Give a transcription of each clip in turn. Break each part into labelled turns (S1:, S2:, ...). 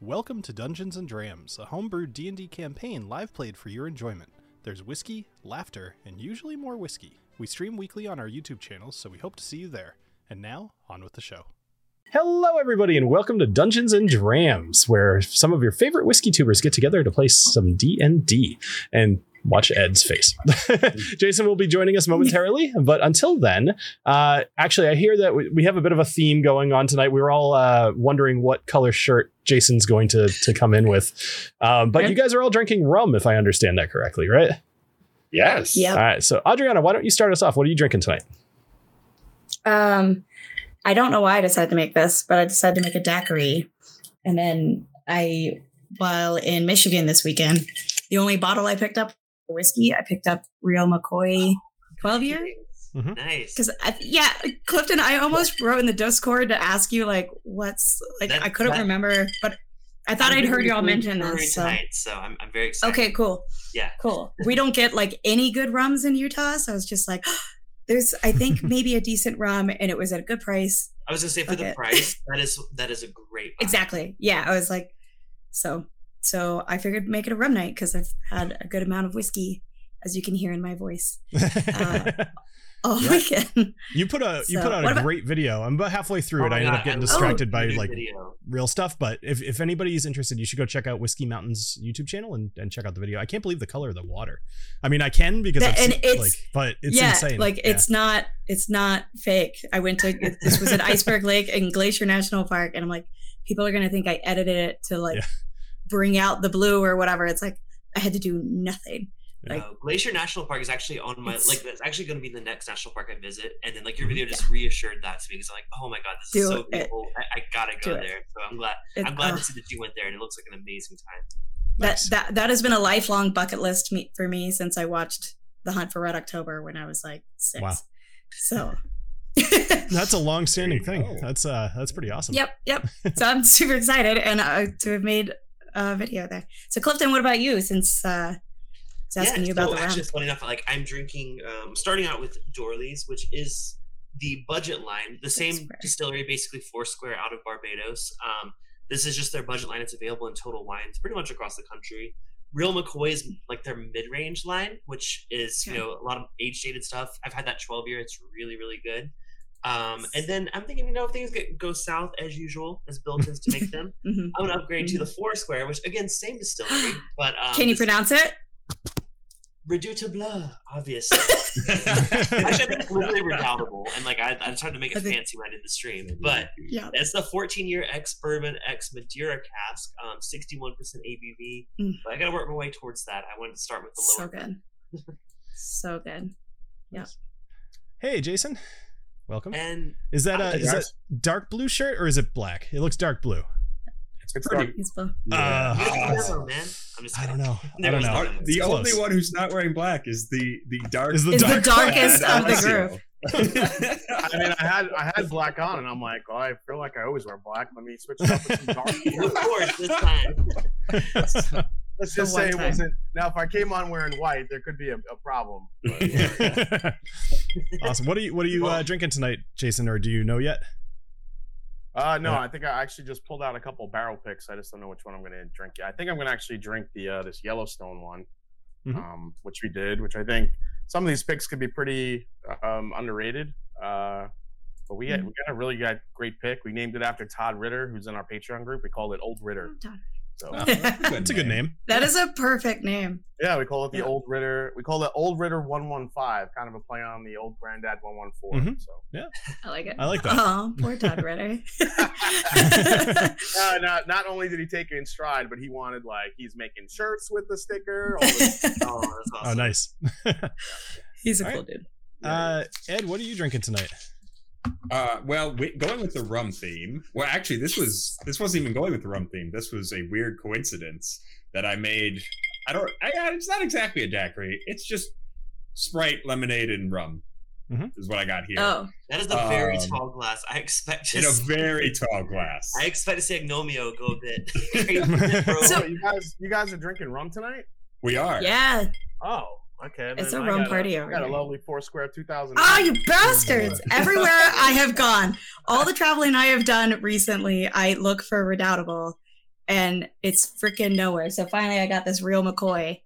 S1: Welcome to Dungeons and Drams, a homebrewed D&D campaign live played for your enjoyment. There's whiskey, laughter, and usually more whiskey. We stream weekly on our YouTube channels, so we hope to see you there. And now, on with the show. Hello, everybody, and welcome to Dungeons and Drams, where some of your favorite whiskey tubers get together to play some D and D and watch Edd's face. Jason will be joining us momentarily, but until then, uh, actually, I hear that we, we have a bit of a theme going on tonight. We were all uh, wondering what color shirt Jason's going to to come in with, um, but you guys are all drinking rum, if I understand that correctly, right?
S2: Yes.
S3: Yep.
S1: All right. So, Adriana, why don't you start us off? What are you drinking tonight?
S3: Um, I don't know why I decided to make this, but I decided to make a daiquiri. And then I, while in Michigan this weekend, the only bottle I picked up for whiskey, I picked up Real McCoy 12 year. Mm-hmm.
S4: Nice.
S3: Because yeah, Clifton, I almost wrote in the Discord to ask you like, what's like,
S4: That-
S3: I couldn't
S4: that-
S3: remember, but I thought
S4: I'm
S3: I'd heard y'all mention this. So.
S4: tonight, so I'm, I'm very excited.
S3: Okay, cool.
S4: Yeah.
S3: Cool. We don't get like any good rums in Utah, so I was just like, there's I think maybe a decent rum, and it was at a good price.
S4: I was gonna say for the price, that is that is a great. buy.
S3: Exactly. Yeah, I was like, so so I figured make it a rum night because I've had a good amount of whiskey, as you can hear in my voice, uh, all
S1: Yeah.
S3: weekend.
S1: you put a you put out
S3: what
S1: a
S3: about-
S1: great video. I'm about halfway through
S4: Oh
S1: it. I
S4: my
S1: ended
S4: God,
S1: up getting
S4: oh,
S1: distracted by like
S4: video.
S1: real stuff. But if, if anybody's interested, you should go check out Whiskey Mountain's YouTube channel and, and check out the video. I can't believe the color of the water. I mean, I can because
S3: The-
S1: I've
S3: and
S1: seen,
S3: it's-
S1: like, but it's
S3: yeah,
S1: insane.
S3: like
S1: Yeah.
S3: it's not it's not fake. I went to this was at Iceberg Lake and Glacier National Park, and I'm like, people are gonna think I edited it to like
S1: Yeah.
S3: Bring out the blue or whatever. It's like I had to do nothing. like-
S4: Uh, Glacier National Park is actually on my
S3: It's-
S4: like that's actually going to be the next national park I visit, and then like your video just reassured that to me because I'm like, oh my god, this is so
S3: it.
S4: beautiful. I, I gotta go
S3: Do it.
S4: there. So I'm glad.
S3: It-
S4: I'm glad
S3: ugh.
S4: to see that you went there, and it looks like an amazing time.
S1: Nice.
S3: that that that has been a lifelong bucket list me, for me since I watched The Hunt for Red October when I was like six.
S1: Wow.
S3: So.
S1: That's a long-standing thing.
S2: go.
S1: That's uh, that's pretty awesome.
S3: yep, yep. So I'm super excited and uh, to have made a video there. So Clifton, what about you? Since uh, I was asking you about
S4: so
S3: the
S4: actually, it's funny enough. Like I'm drinking, um, starting out with Doorly's, which is the budget line, the same
S3: Foursquare.
S4: distillery, basically Foursquare out of Barbados. Um, this is just their budget line. It's available in Total Wines, pretty much across the country. Real McCoy is like their mid-range line, which is you know a lot of age-dated stuff. I've had that 12 year; it's really, really good. Um, and then I'm thinking, you know, if things get, go south as usual, as Bill tends to make them,
S3: Mhm.
S4: I'm gonna upgrade to the Foursquare, which again, same distillery, but um,
S3: Can you pronounce it?
S4: Redoutable, obviously. Actually, I think it's literally redoubtable, and like I, I tried to make it fancy when I did the stream, but
S3: Yeah.
S4: it's the 14 year ex bourbon ex Madeira cask, um, 61% ABV.
S3: Mm.
S4: But I gotta work my way towards that. I wanted to start with the lower.
S3: So good. So good. Yeah.
S1: Hey, Jason. Welcome.
S4: And
S1: Is that
S2: a
S1: is that dark blue shirt or is it black? It looks dark blue.
S2: It's
S5: pretty-
S3: He's blue.
S1: Uh,
S4: you guys know, man. I'm just
S1: I don't know. I don't know.
S4: no-
S5: Dark- the only one who's not wearing black is the the dark.
S1: Is the
S3: Is the darkest of the group.
S2: I mean, I had I had black on, and I'm like, oh, I feel like I always wear black. Let me switch it up with some dark.
S4: Of course, this time.
S2: Let's just
S3: one
S2: say it
S3: time.
S2: wasn't. Now, if I came on wearing white, there could be a, a problem. But,
S1: awesome. What are you What are you uh, drinking tonight, Jason? Or do you know yet?
S2: uh, no,
S1: Yeah.
S2: I think I actually just pulled out a couple barrel picks. I just don't know which one I'm going to drink. yet. I think I'm going to actually drink the uh, this Yellowstone one,
S1: Mhm.
S2: um, which we did. Which I think some of these picks could be pretty um, underrated. Uh, but we had, we got a really got great pick. We named it after Todd Ritter, who's in our Patreon group. We called it Old Ritter. So
S5: Oh, that's
S1: That's a good name.
S3: that is a perfect name.
S2: Yeah, we call it the
S3: Yeah.
S2: old Ritter. We call it Old Ritter One One Five, kind of a play on the old Granddad One One Four. So yeah,
S3: I like it.
S1: I like that.
S3: Oh, poor Todd Ritter.
S2: uh, not not only did he take it in stride, but he wanted like he's making shirts with the sticker. All this,
S4: Oh, awesome.
S1: Oh, nice.
S3: He's a
S1: All
S3: cool
S1: right.
S3: dude.
S1: uh, Edd, what are you drinking tonight?
S5: Uh, well, we, going with the rum theme. Well, actually, this was this wasn't even going with the rum theme. This was a weird coincidence that I made. I don't. I, I- it's not exactly a daiquiri. It's just Sprite, lemonade, and rum.
S1: Mhm.
S5: Is what I got here.
S3: Oh,
S4: That is a very
S5: Um,
S4: tall glass. I expect to
S5: in a very tall glass.
S4: I expect to see Agnomio go a bit.
S3: So-
S2: you guys, you guys are drinking rum tonight?
S5: we are.
S3: yeah.
S2: Oh, okay.
S3: It's
S2: a
S3: a
S2: I
S3: rum party
S2: I
S3: over
S2: got a
S3: here.
S2: lovely Foursquare 2000.
S3: Oh, ah, you bastards! Everywhere I have gone, all the traveling I have done recently, I look for Redoubtable, and it's freaking nowhere. So finally, I got this real McCoy,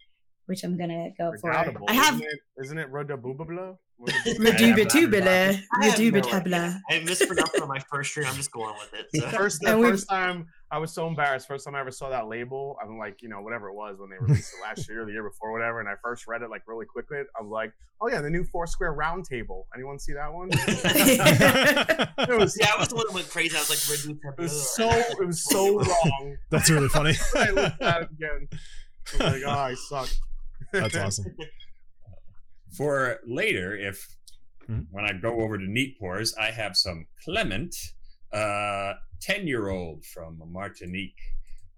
S3: which I'm gonna go for.
S2: Redoubtable.
S3: I have
S2: Isn't it, isn't it Rodabubabla?
S3: Redubitubula,
S4: I have no I mispronounced on my first stream. I'm just going with it. So.
S2: First, the
S3: And
S2: first time I was so embarrassed. First time I ever saw that label, I'm like, you know, whatever it was when they released it last year, or the year before, whatever. And I first read it like really quickly. I'm like, oh yeah, the new Foursquare round table. Anyone see that one? It was,
S4: yeah, I was the one that went crazy. I was like, Red
S2: it was so it was so wrong.
S1: That's really funny.
S2: I looked at it again. I was like, oh, I suck.
S1: That's awesome.
S5: For later, if
S1: Mhm.
S5: when I go over to Neat Pours, I have some Clement, uh, ten year old from Martinique.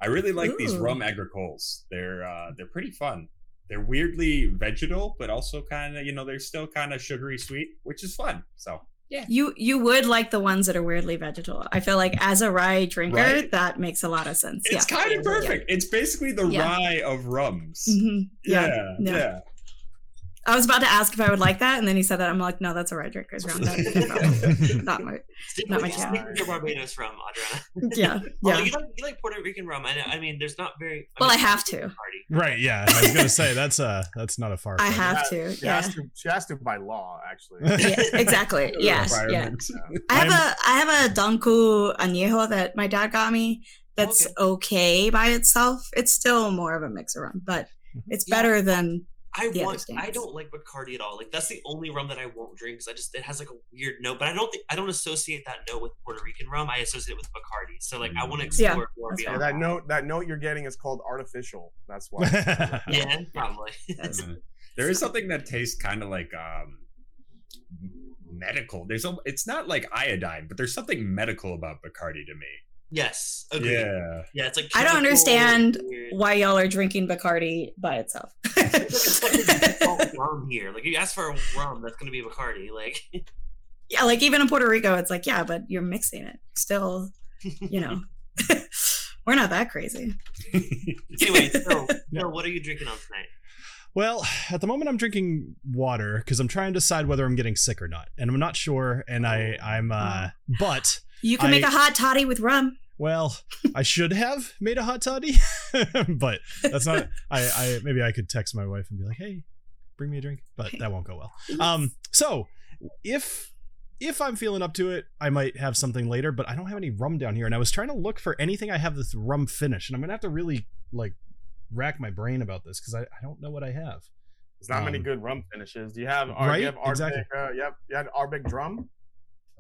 S5: I really like these rum agricoles. They're uh, they're pretty fun. They're weirdly vegetal, but also kind of you know they're still kind of sugary sweet, which is fun. So yeah,
S3: You you would like the ones that are weirdly vegetal. I feel like as a rye drinker,
S5: Right?
S3: that makes a lot of sense.
S5: it's
S3: yeah.
S5: kind of perfect. It's basically the
S3: Yeah.
S5: rye of rums.
S3: Mhm. Yeah.
S5: Yeah,
S3: yeah.
S5: Yeah.
S3: I was about to ask if I would like that, and then he said that. I'm like, no, that's a rye drinker's round. Not my.
S4: Stick
S3: Not
S4: with,
S3: my
S4: stick
S3: jam.
S4: with your Barbados rum, Adriana.
S3: Yeah,
S4: Although
S3: yeah.
S4: you like you like Puerto Rican rum. I, I mean, there's not very.
S3: Well, I have to.
S4: Party.
S1: right, yeah. I was gonna say that's uh that's not a far
S3: I have
S2: She
S3: to.
S2: She
S3: Yeah.
S2: has to. She has to by law, actually.
S3: yeah, exactly. Yeah, yeah. I have
S1: I'm-
S3: a I have a Don Q añejo that my dad got me. That's okay. by itself. It's still more of a mix of rum, but it's
S4: Yeah.
S3: better than
S4: I
S3: the other
S4: want. I don't like Bacardi at all. Like that's the only rum that I won't drink because I just it has like a weird note. But I don't think I don't associate that note with Puerto Rican rum. I associate it with Bacardi. So like I want to
S3: Yeah,
S4: explore more
S3: that's
S2: Yeah,
S4: beyond
S2: that note. That note you're getting is called artificial. That's why.
S4: Yeah, probably.
S5: There is something that tastes kind of like um medical. There's a, it's not like iodine, but there's something medical about Bacardi to me.
S4: yes. Agreed. Yeah.
S5: Yeah.
S4: It's like
S3: I don't understand
S4: weird.
S3: why y'all are drinking Bacardi by itself.
S4: It's like a default rum here. Like you ask for a rum, that's gonna be Bacardi. Like
S3: yeah, like even in Puerto Rico, it's like, yeah, but you're mixing it. Still, you know, we're not that crazy.
S4: anyway, so, so what are you drinking on tonight?
S1: Well, at the moment I'm drinking water because I'm trying to decide whether I'm getting sick or not, and I'm not sure. And I I'm uh, but
S3: You can make
S1: I-
S3: a hot toddy with rum.
S1: Well, I should have made a hot toddy, but that's not. I I maybe I could text my wife and be like, hey, bring me a drink, but that won't go well. Um, so if if I'm feeling up to it, I might have something later, but I don't have any rum down here, and I was trying to look for anything I have this rum finish, and I'm gonna have to really like rack my brain about this because I, I don't know what I have.
S2: There's not many
S1: Um,
S2: good rum finishes. Do you have? Ar-
S1: right?
S2: You have Ardbeg,
S1: Exactly.
S2: uh, yep. You had Ardbeg drum.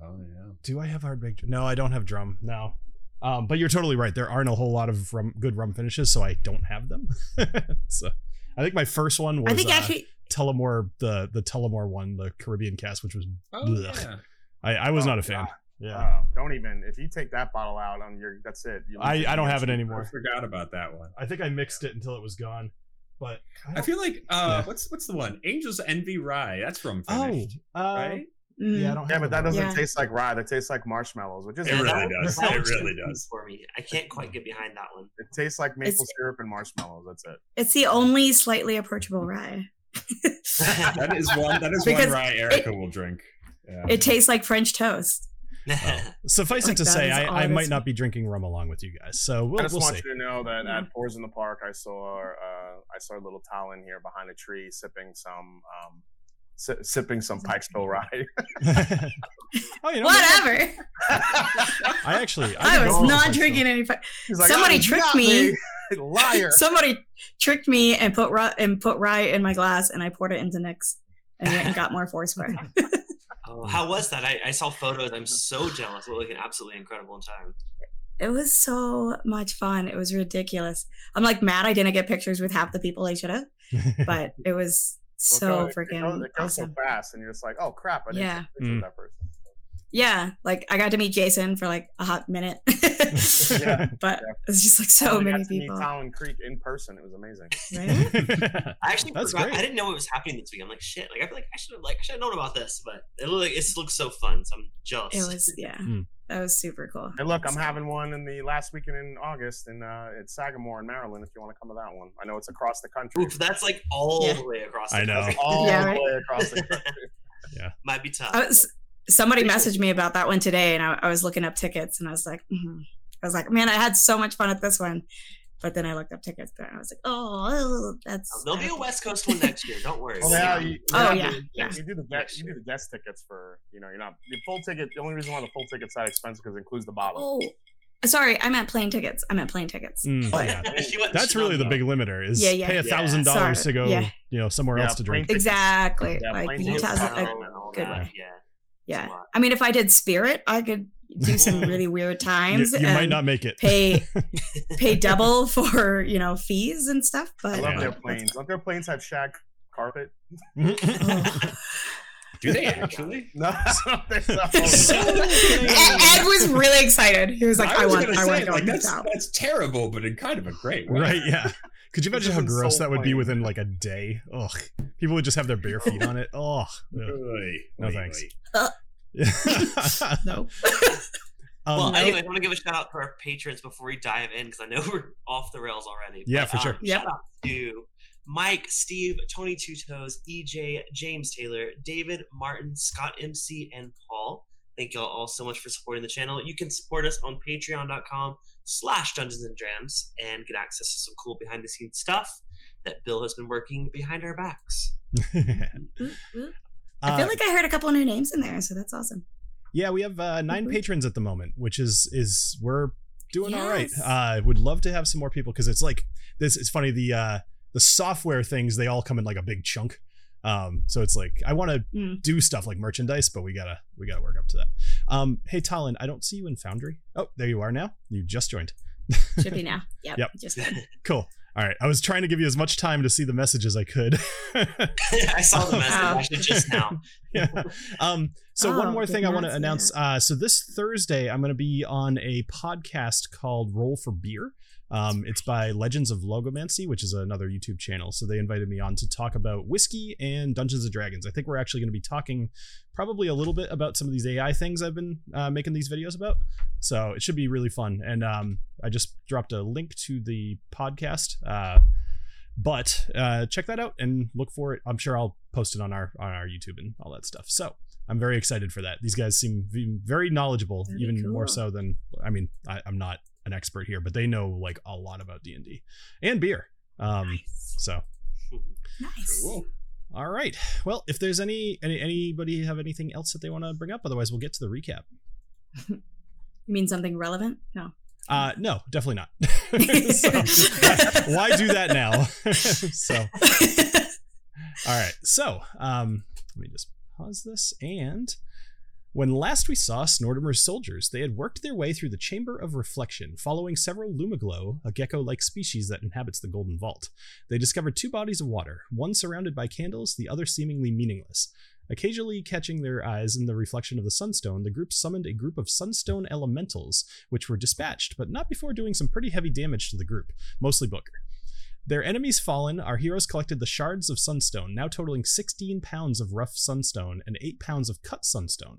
S5: Oh yeah.
S1: Do I have Ardbeg? No, I don't have drum. No. Um, but you're totally right. There aren't a whole lot of rum, good rum finishes, so I don't have them. so I think my first one was
S3: I think
S1: uh,
S3: actually,
S1: Tullamore, the the Tullamore one, the Caribbean cask, which was
S5: Oh yeah.
S1: I, I was
S2: Oh,
S1: not a fan.
S2: God.
S1: Yeah,
S2: Oh, don't even. If you take that bottle out on your, that's it. You
S1: I, I don't have it
S2: against you.
S5: I
S1: anymore.
S5: forgot about that one.
S1: I think I mixed it until it was gone. But I,
S5: I feel like uh
S1: Yeah.
S5: what's what's the one? Angels Envy Rye. That's from
S1: oh,
S5: finished,
S1: uh,
S5: right?
S3: Mm,
S1: yeah, I don't.
S2: Yeah,
S1: have
S2: but that doesn't.
S3: Yeah.
S2: taste like rye. That tastes like marshmallows, which is
S5: It
S4: Yeah,
S5: really
S4: that
S5: does.
S4: that
S5: It really does.
S4: for me. I can't quite get behind that one.
S2: It tastes like maple
S3: It's-
S2: syrup and marshmallows. That's it.
S3: it's the only slightly approachable rye.
S5: That is one. That is
S3: Because
S5: one rye Erica will drink. Yeah.
S3: It tastes like French toast.
S1: Suffice
S3: Like,
S1: it to say, I, I might not be drinking rum along with you guys. So we'll,
S2: I just
S1: we'll
S2: want
S1: see.
S2: you to know that at Pours in the Park, I saw uh, I saw a little Talon here behind a tree sipping some um, si- sipping some Pikesville rye.
S1: oh, you know,
S3: Whatever.
S1: I actually
S3: I
S1: didn't
S3: was not drinking any. fi-
S2: like,
S3: Somebody
S2: "Oh,
S3: tricked
S2: got
S3: me."
S2: liar.
S3: Somebody tricked me and put rye and put rye in my glass, and I poured it into Nick's, and went and got more Foursquare.
S4: oh, how was that? I, I saw photos. I'm so jealous. It looked like an absolutely incredible time.
S3: It was so much fun. It was ridiculous. I'm like mad I didn't get pictures with half the people I should have, but it was so
S2: Well, it goes-
S3: freaking
S2: It goes, it goes so fast, and you're just like, oh crap! I didn't
S3: Yeah.
S2: take a picture
S1: Mm.
S2: that person.
S3: Yeah, like I got to meet Jason for like a hot minute,
S2: Yeah.
S3: but
S2: Yeah.
S3: it's just like
S2: I
S3: so
S2: only
S3: many
S2: got to meet
S3: people.
S2: Talon Creek in person. It was amazing.
S3: Right?
S4: I actually
S1: That's
S4: forgot.
S1: great.
S4: I didn't know it was happening this week. I'm like, shit. Like I feel like I should have like I should have known about this, but it looked like it looks so fun. So I'm jealous.
S3: It was yeah,
S1: Mm.
S3: that was super cool.
S2: Hey, look, I'm having one in the last weekend in August, and uh, it's Sagamore in Maryland. If you want to come to that one, I know it's across the country.
S4: Oof, that's like all
S3: Yeah.
S4: the way across. The
S1: I know.
S4: country.
S2: all
S3: Yeah,
S2: the way across the country.
S4: Might be tough.
S3: I was, somebody messaged me about that one today, and I, I was looking up tickets, and I was like, mhm. I was like, man, I had so much fun at this one. But then I looked up tickets, and I was like, oh, that's.
S4: Um, There'll be a West Coast one next year. Don't worry.
S2: Well, yeah, you, you
S3: Oh, yeah,
S2: to-
S3: yeah.
S2: You do the guest, you do the guest tickets for you know you're not the full ticket. The only reason why the full ticket's that expensive because it includes the bottle.
S3: Oh, sorry, I meant plane tickets. I meant plane tickets.
S1: Mm,
S2: Oh,
S1: yeah. That's really the big limiter is
S3: Yeah, yeah.
S1: pay a thousand dollars to go,
S3: Yeah.
S1: you know, somewhere
S2: Yeah,
S1: else to drink.
S3: Exactly.
S2: Yeah,
S3: like Utah's a,
S2: are-
S3: a
S4: and all
S3: good
S4: that,
S3: way.
S4: Yeah.
S3: Yeah. I mean, if I did Spirit, I could do some really weird times.
S1: you might not make it.
S3: pay pay double for you know fees and stuff. But
S2: I love
S1: Yeah.
S2: their planes. Don't their planes have shag carpet?
S3: Oh.
S5: Do they actually?
S2: No, I don't so.
S3: Edd, Edd was really excited. He was like, "I,
S5: was
S3: want,
S5: gonna
S3: I want to go
S5: like
S3: on
S5: that's
S3: this
S5: that's terrible, but in kind of a great way.
S1: right? Yeah. Could you imagine how
S2: isn't
S1: gross
S2: so
S1: that would be within like a day? Ugh. People would just have their bare feet on it. Oh. ugh.
S5: Oy,
S1: No
S5: oy,
S1: thanks.
S5: oy.
S3: No.
S1: um,
S4: well, anyway, I want to give a shout out to our patrons before we dive in because I know we're off the rails already.
S1: Yeah,
S4: But,
S1: for sure.
S4: um,
S3: Yep.
S4: Shout out to Mike, Steve, Tony Two Toes, EJ, James Taylor, David, Martin, Scott MC, and Paul. Thank y'all all so much for supporting the channel. You can support us on patreon.com slash dungeons and drams and get access to some cool behind the scenes stuff that Bill has been working behind our backs.
S3: I feel
S1: Uh,
S3: like I heard a couple of new names in there, so that's awesome.
S1: Yeah, we have uh, nine
S3: Mhm.
S1: patrons at the moment, which is is we're doing all right.
S3: I
S1: Uh, would love to have some more people because it's like this. It's funny the uh, the software things they all come in like a big chunk. Um, so it's like I want to
S3: Mm.
S1: do stuff like merchandise, but we gotta we gotta work up to that. Um, hey Talon, I don't see you in Foundry. Oh, there you are now. You just joined.
S3: Should be now. Yep.
S1: Yep.
S3: Just did.
S1: Cool. All right. I was trying to give you as much time to see the message as I could.
S4: Yeah, I saw the message
S3: Wow.
S4: actually just now.
S1: yeah. Um, so one
S3: Oh,
S1: more thing I want to announce. Uh, so this Thursday, I'm going to be on a podcast called Roll for Beer. Um, it's by Legends of Logomancy, which is another YouTube channel. So they invited me on to talk about whiskey and Dungeons and Dragons. I think we're actually going to be talking probably a little bit about some of these AI things I've been uh, making these videos about. So it should be really fun. And um, I just dropped a link to the podcast. Uh, but uh, check that out and look for it. I'm sure I'll post it on our on our YouTube and all that stuff. So I'm very excited for that. These guys seem very knowledgeable,
S3: That'd
S1: even more so than I mean. I, I'm not an expert here, but they know like a lot about D and D and beer. Um,
S4: Nice.
S1: so
S3: Nice.
S5: Cool.
S1: all right. Well, if there's any, any anybody have anything else that they want to bring up, otherwise we'll get to the recap.
S3: You mean something relevant? No.
S1: Uh, no, definitely not. So, why do that now? so All right. So, um, let me just pause this. And when last we saw Snortimer's soldiers, they had worked their way through the Chamber of Reflection, following several Lumiglow, a gecko-like species that inhabits the Golden Vault. They discovered two bodies of water, one surrounded by candles, the other seemingly meaningless. Occasionally catching their eyes in the reflection of the sunstone, the group summoned a group of sunstone elementals, which were dispatched, but not before doing some pretty heavy damage to the group, mostly Booker. Their enemies fallen, our heroes collected the shards of sunstone, now totaling 16 pounds of rough sunstone and 8 pounds of cut sunstone.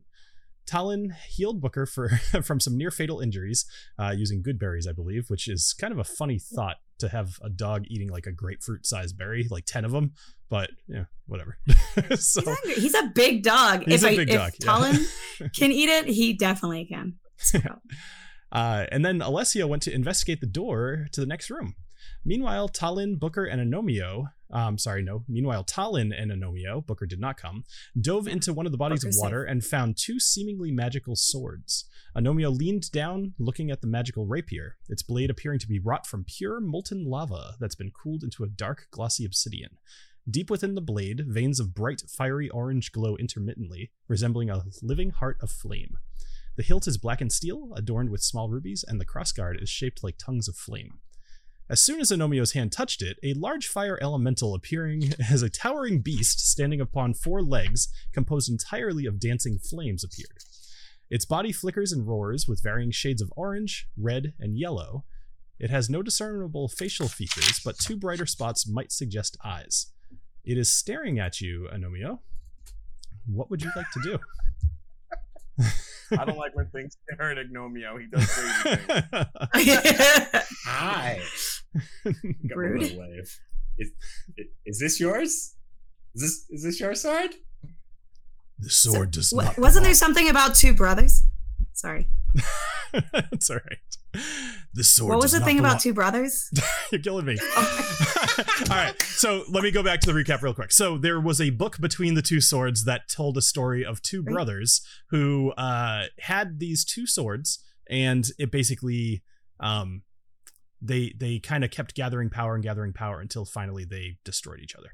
S1: Talon healed Booker for from some near fatal injuries uh, using good berries, I believe, which is kind of a funny thought to have a dog eating like a grapefruit sized berry, like 10 of them, but yeah, whatever. so,
S3: He's, hungry. He's a big dog.
S1: He's
S3: if
S1: a
S3: I,
S1: big
S3: if
S1: dog, yeah.
S3: Talon can eat it, he definitely can. So,
S1: Uh, and then Alessia went to investigate the door to the next room. Meanwhile, Talin, Booker, and Anomio, um, sorry, no, meanwhile, Talin and Anomio, Booker did not come, dove into one of the bodies
S3: Booker's
S1: of water and found two seemingly magical swords. Anomio leaned down, looking at the magical rapier, its blade appearing to be wrought from pure molten lava that's been cooled into a dark, glossy obsidian. Deep within the blade, veins of bright, fiery orange glow intermittently, resembling a living heart of flame. The hilt is blackened steel, adorned with small rubies, and the crossguard is shaped like tongues of flame. As soon as Anomio's hand touched it, a large fire elemental appearing as a towering beast standing upon four legs, composed entirely of dancing flames, appeared. Its body flickers and roars with varying shades of orange, red, and yellow. It has no discernible facial features, but two brighter spots might suggest eyes. It is staring at you, Anomio. What would you like to do?
S2: I don't like when things stare at Ignomio. He does crazy things.
S5: Hi. Got my
S3: Rude.
S5: little wave. Is, is this yours? Is this is this your sword?
S1: the sword does
S3: Wa-
S1: not.
S3: wasn't there something about two brothers? Sorry.
S1: That's all right. The sword.
S3: what was the thing
S1: belong-
S3: about two brothers?
S1: You're killing me. All right. So let me go back to the recap real quick. So there was a book between the two swords that told a story of two
S3: Right.
S1: brothers who uh, had these two swords, and it basically um, they they kind of kept gathering power and gathering power until finally they destroyed each other.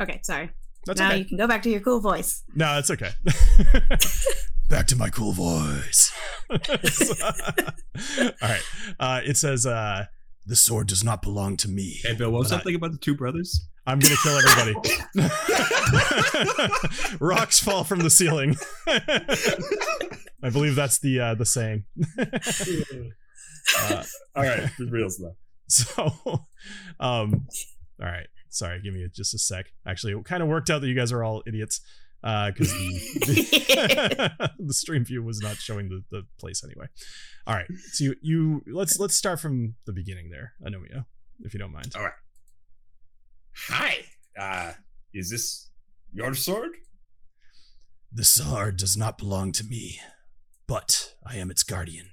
S3: Okay, sorry.
S1: That's
S3: now
S1: okay.
S3: you can go back to your cool voice.
S1: No, it's okay. Back to my cool voice. All right. Uh, it says, uh, "The sword does not belong to me."
S5: Hey, Bill, what was
S1: But I-
S5: something about the two brothers?
S1: I'm gonna kill everybody. Rocks fall from the ceiling. I believe that's the uh, the saying. Uh,
S5: All right, for real stuff.
S1: so, um, all right. Sorry, give me just a sec. Actually, it kind of worked out that you guys are all idiots because the, the, the stream view was not showing the, the place anyway. All right, so you, you let's let's start from the beginning there, Anomio, if you don't mind.
S5: All right. Hi. Uh, is this your sword?
S1: The sword does not belong to me, but I am its guardian.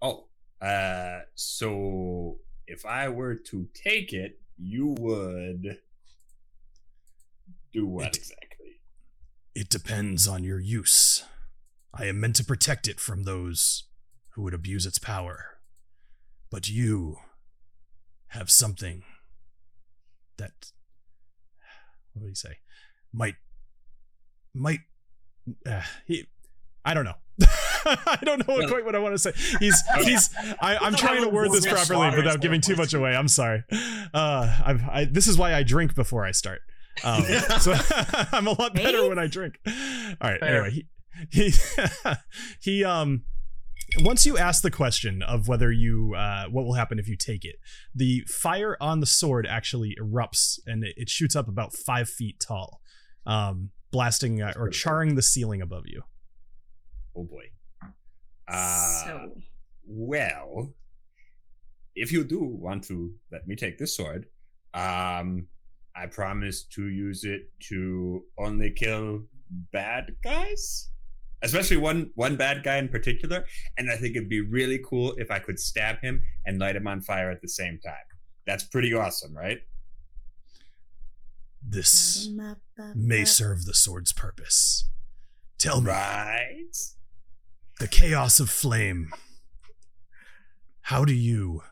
S5: Oh, uh, so if I were to take it, you would do what
S1: It-
S5: exactly?
S1: It depends on your use. I am meant to protect it from those who would abuse its power. But you have something that what do you say? Might might uh, he I don't know. I don't know
S5: Well-
S1: quite what I want to say. He's he's I, I'm trying to word this properly without giving too much away. I'm sorry. Uh, I've, I this is why I drink before I start. Um, so I'm a lot better
S3: Me?
S1: when I drink. All right.
S2: Fair.
S1: Anyway, he he he um once you ask the question of whether you uh what will happen if you take it, the fire on the sword actually erupts and it, it shoots up about five feet tall, um, blasting uh, or charring the ceiling above you.
S5: Oh boy. Uh,
S3: so
S5: well, if you do want to let me take this sword, um, I promise to use it to only kill bad guys, especially one one bad guy in particular. And I think it'd be really cool if I could stab him and light him on fire at the same time. That's pretty awesome, right?
S1: This may serve the sword's purpose. Tell me,
S5: Right.
S1: the chaos of flame. How do you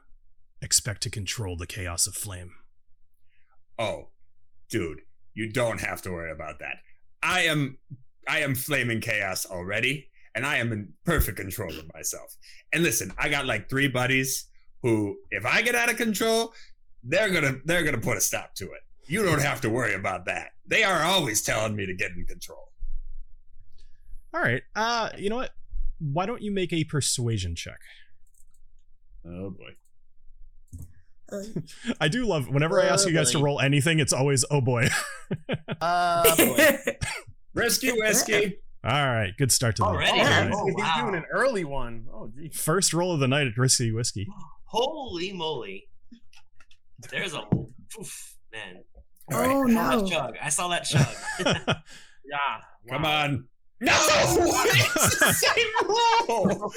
S1: expect to control the chaos of flame?
S5: Oh, dude, you don't have to worry about that. I am I am flaming chaos already, and I am in perfect control of myself. And listen, I got like three buddies who, if I get out of control, they're gonna they're gonna put a stop to it. You don't have to worry about that. They are always telling me to get in control.
S1: All right. Uh, you know what? Why don't you make a persuasion check?
S5: Oh boy.
S1: I do love whenever I ask you guys to
S2: Oh,
S1: roll anything, it's always oh boy.
S2: Uh, boy.
S5: Risky whiskey.
S1: All right, good start to the
S4: Already?
S1: all right.
S4: Oh,
S2: he's
S4: wow.
S2: doing an early one. Oh, geez.
S1: First roll of the night at Risky Whiskey.
S4: Holy moly. There's a oof, man.
S5: All right.
S3: oh
S4: I saw that
S3: no!
S4: chug. I saw that chug.
S2: Yeah.
S5: Come
S2: wow.
S5: on. No! It's the same roll!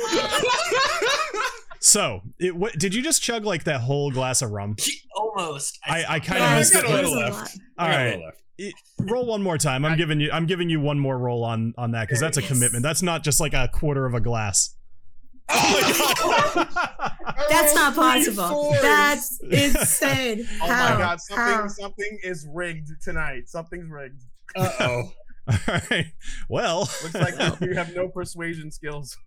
S1: So, it, what, did you just chug like that whole glass of rum?
S4: Almost.
S1: I- I
S4: saw
S1: kinda
S4: that.
S1: missed it.
S5: a little
S3: There's a
S5: left.
S3: lot.
S1: All
S5: I got a
S1: right,
S5: little left.
S1: roll one more time. I'm giving you. I'm giving you one more roll on on that because that's a
S3: Yes.
S1: commitment. That's not just like a quarter of a glass.
S5: Oh my god!
S3: That's not possible. That's insane.
S2: Oh
S3: How?
S2: my god, something
S3: How?
S2: something is rigged tonight. Something's rigged.
S5: Uh oh.
S1: All right. Well,
S2: Looks like you have no persuasion skills.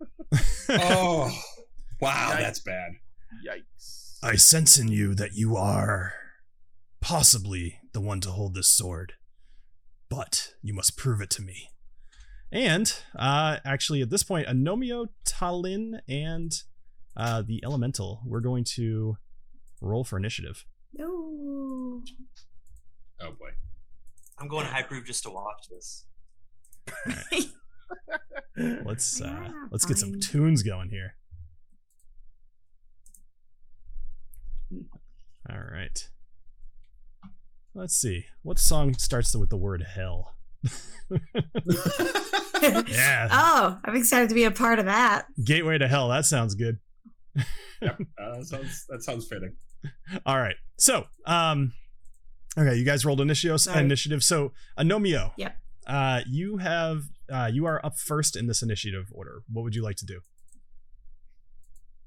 S5: Oh. Wow,
S2: Yikes.
S5: that's bad.
S2: Yikes.
S1: I sense in you that you are possibly the one to hold this sword, but you must prove it to me. And uh, actually, at this point, Anomio, Talin, and uh, the Elemental, we're going to roll for initiative.
S3: No.
S5: Oh boy.
S4: I'm going high proof just to watch this.
S1: Let's uh,
S3: Yeah,
S1: let's get some tunes going here. All right. Let's see. What song starts with the word hell? Yeah.
S3: oh, I'm excited to be a part of that.
S1: Gateway to hell. That sounds good.
S5: yep, uh, that sounds that sounds fitting.
S1: All right. So, um, okay, you guys rolled initiative.
S3: Sorry.
S1: Initiative. So, Anomio.
S3: Yep.
S1: Uh, you have uh, you are up first in this initiative order. What would you like to do?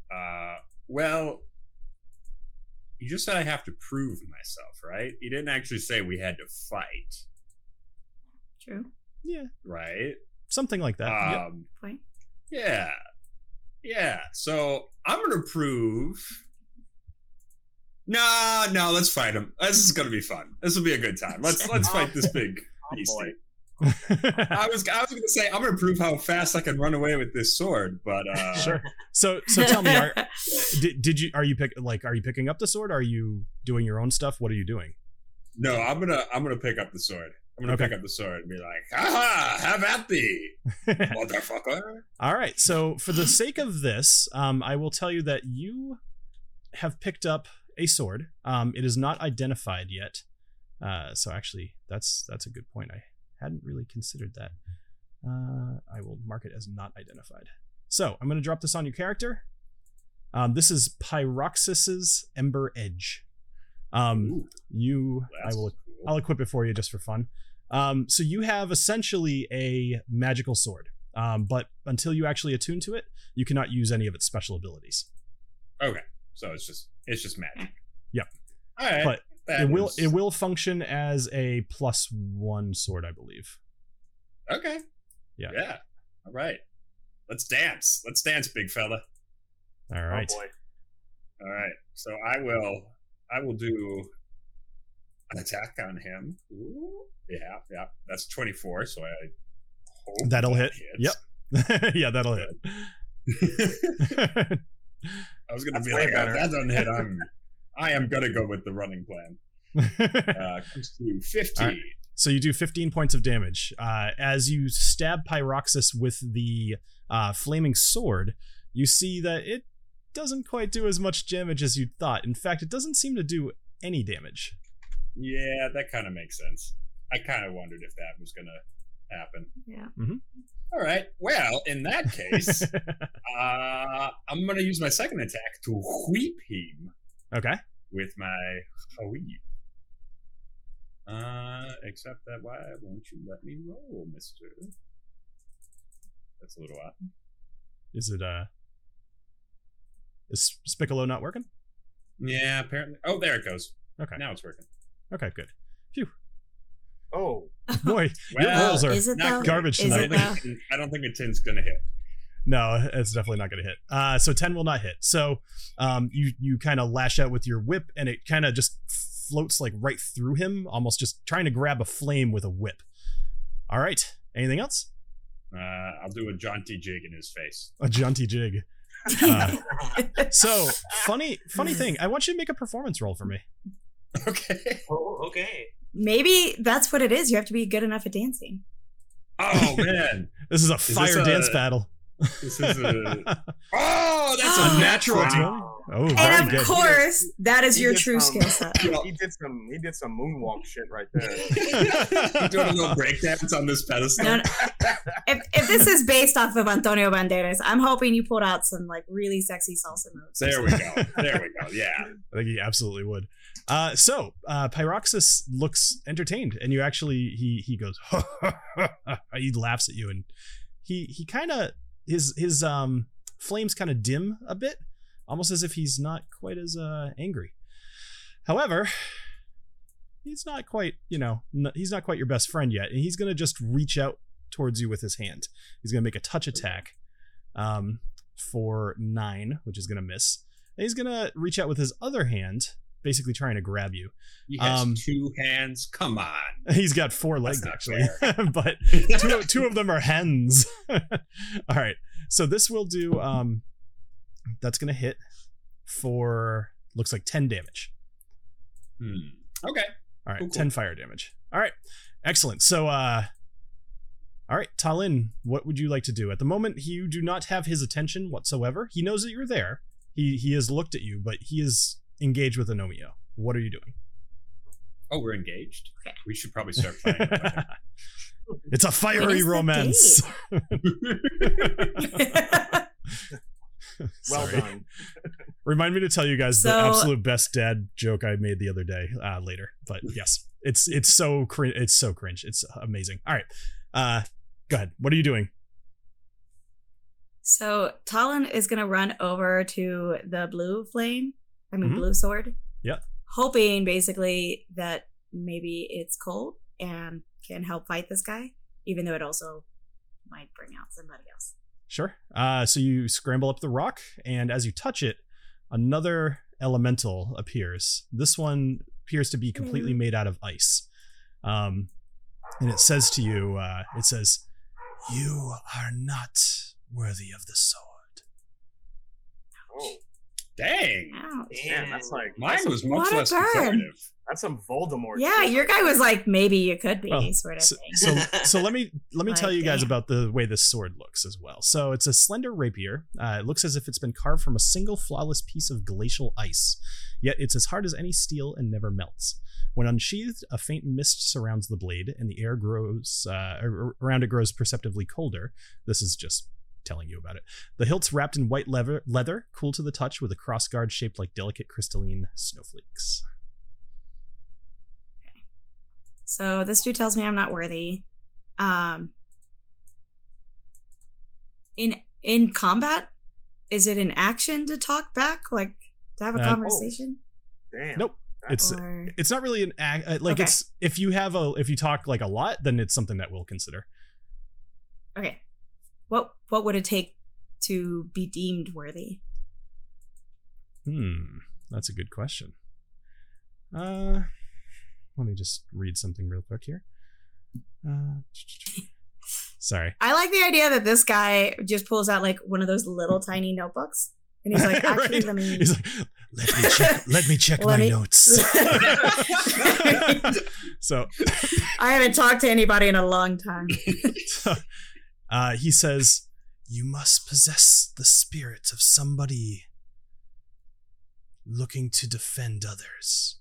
S5: Uh, well, you just said I have to prove myself, right? You didn't actually say we had to fight,
S3: True.
S1: Yeah,
S5: right?
S1: something like that. Yep.
S5: Um,
S3: Point.
S5: yeah, yeah. So I'm gonna prove. No, no, let's fight him. This is gonna be fun. This will be a good time. Let's let's fight this big
S2: Oh,
S5: beastie. I was I was gonna say I'm gonna prove how fast I can run away with this sword, but uh,
S1: sure. So, so tell me, are, did, did you are you pick like are you picking up the sword? Are you doing your own stuff? What are you doing?
S5: No, I'm gonna I'm gonna pick up the sword. I'm gonna
S1: Okay.
S5: pick up the sword and be like, "Aha! Have at thee, motherfucker!"
S1: All right. So, for the sake of this, um, I will tell you that you have picked up a sword. Um, it is not identified yet. Uh, so actually, that's that's a good point. I hadn't really considered that. Uh, I will mark it as not identified. So I'm going to drop this on your character. Um, this is Pyroxys's Ember Edge. Um, you, I will
S5: cool.
S1: I'll equip it for you just for fun. Um, so you have essentially a magical sword, um, but until you actually attune to it, you cannot use any of its special abilities.
S5: Okay, so it's just it's just magic.
S1: Yep.
S5: All right,
S1: But
S5: that
S1: it will
S5: is-
S1: it will function as a plus one sword, I believe.
S5: Okay.
S1: Yeah.
S5: Yeah. All right. Let's dance. Let's dance, big fella.
S1: All oh, right.
S2: Oh boy.
S5: All right. So I will I will do an attack on him. Ooh. Yeah, yeah. That's 24, so I hope
S1: That'll
S5: that
S1: hit.
S5: hits.
S1: yeah, that'll hit.
S5: I was gonna
S2: That's
S5: be like, oh,
S2: better.
S5: that doesn't hit. I'm I am gonna go with the running plan. Uh comes to 15.
S1: All right. So you do 15 points of damage. Uh, as you stab Pyroxys with the uh, flaming sword, you see that it doesn't quite do as much damage as you'd thought. In fact, it doesn't seem to do any damage.
S5: Yeah, that kind of makes sense. I kind of wondered if that was gonna happen.
S3: yeah.
S5: All right. Well, in that case, uh, I'm gonna use my second attack to whip him
S1: okay.
S5: with my whip. Uh, except that why won't you let me roll, Mister? That's a little odd.
S1: Is it uh is Spiccolo not working?
S5: Yeah, apparently. Oh, there it goes.
S1: Okay.
S5: Now it's working.
S1: Okay, good. Phew.
S2: Oh,
S1: Boy, your rolls are
S3: Is it
S5: not
S3: though?
S5: great.
S1: garbage
S3: Is
S5: I
S1: tonight.
S3: it
S5: don't, think, I don't think a tin's gonna hit.
S1: No, it's definitely not going to hit. Uh, so ten will not hit. So um, you you kind of lash out with your whip, and it kind of just floats like right through him, almost just trying to grab a flame with a whip. All right. Anything else?
S5: Uh, I'll do a jaunty jig in his face.
S1: A jaunty jig. Uh, so funny, funny thing. I want you to make a performance roll for me.
S5: Okay.
S4: oh, okay.
S3: Maybe that's what it is. You have to be good enough at dancing.
S5: Oh man,
S1: This is a
S5: this
S1: fire
S5: a-
S1: dance battle.
S5: This is a. Oh, that's a natural.
S2: Wow.
S1: Oh,
S3: And of
S1: good.
S3: course, that is your true
S2: some-
S3: skill set.
S2: he did some he did some moonwalk shit right there.
S5: You doing a little breakdance on this pedestal?
S3: No, no. If, if this is based off of Antonio Banderas, I'm hoping you pulled out some like really sexy salsa moves.
S5: There we go. There we go. Yeah.
S1: I think he absolutely would. Uh, so uh, Pyroxys looks entertained, and you actually he he goes he laughs at you, and he he kind of his his um flames kind of dim a bit, almost as if he's not quite as uh, angry. However, he's not quite you know n- he's not quite your best friend yet, and he's gonna just reach out towards you with his hand. He's gonna make a touch attack, um, for nine, which is gonna miss. And he's gonna reach out with his other hand, basically trying to grab you.
S5: He has
S1: Um,
S5: two hands. Come on.
S1: He's got four legs actually, but two, two of them are hens. All right, so this will do. Um, that's gonna hit for looks like ten damage.
S5: Hmm. Okay.
S1: All right,
S5: Cool, cool.
S1: 10 fire damage. All right. Excellent. So uh All right, Talin, what would you like to do? At the moment, you do not have his attention whatsoever. He knows that you're there. He he has looked at you, but he is engaged with Anomio. What are you doing?
S5: Oh, we're engaged.
S3: Okay.
S5: We should probably start playing.
S1: It's a fiery
S3: the
S1: romance.
S2: Well done.
S1: Remind me to tell you guys the absolute best dad joke I made the other day uh, later. But yes, it's it's so cr- it's so cringe. It's amazing. All right, uh, go ahead. What are you doing?
S3: So Talon is gonna run over to the blue flame. I mean
S1: Mhm.
S3: blue sword.
S1: Yep.
S3: Hoping basically that maybe it's cold and can help fight this guy, even though it also might bring out somebody else.
S1: Sure. Uh, so you scramble up the rock, and as you touch it, another elemental appears. This one appears to be completely
S3: Hello.
S1: made out of ice. Um, and it says to you, uh, it says, "You are not worthy of the sword."
S2: Oh,
S5: Dang.
S3: Ouch.
S2: man, that's like
S5: Mine
S2: that's,
S5: was much
S3: What a
S5: less
S3: burn.
S2: that's some Voldemort.
S3: Yeah,
S2: shit.
S3: your guy was like, maybe you could be
S1: Well,
S3: sort of
S1: so,
S3: thing.
S1: so so let me let me tell you guys
S3: damn.
S1: about the way this sword looks as well. So it's a slender rapier. Uh, it looks as if it's been carved from a single flawless piece of glacial ice. Yet it's as hard as any steel and never melts. When unsheathed, a faint mist surrounds the blade, and the air grows uh, around it grows perceptibly colder. This is just telling you about it. The hilt's wrapped in white leather, leather, cool to the touch, with a crossguard shaped like delicate crystalline snowflakes.
S3: So this dude tells me I'm not worthy. Um in in combat, is it an action to talk back? Like to have a
S1: Uh,
S3: conversation?
S2: Damn.
S1: Nope. It's
S3: or
S1: it's not really an act uh, like
S3: Okay.
S1: it's if you have a if you talk like a lot then it's something that we'll consider
S3: okay. What what would it take to be deemed worthy?
S1: hmm that's a good question uh let me just read something real quick here uh sorry
S3: I like the idea that this guy just pulls out like one of those little tiny notebooks and he's like, actually,
S1: Right?
S3: let me
S1: he's like let me check let me check
S3: Let
S1: my
S3: me-
S1: notes so
S3: I haven't talked to anybody in a long time.
S1: Uh, he says, You must possess the spirit of somebody looking to defend others.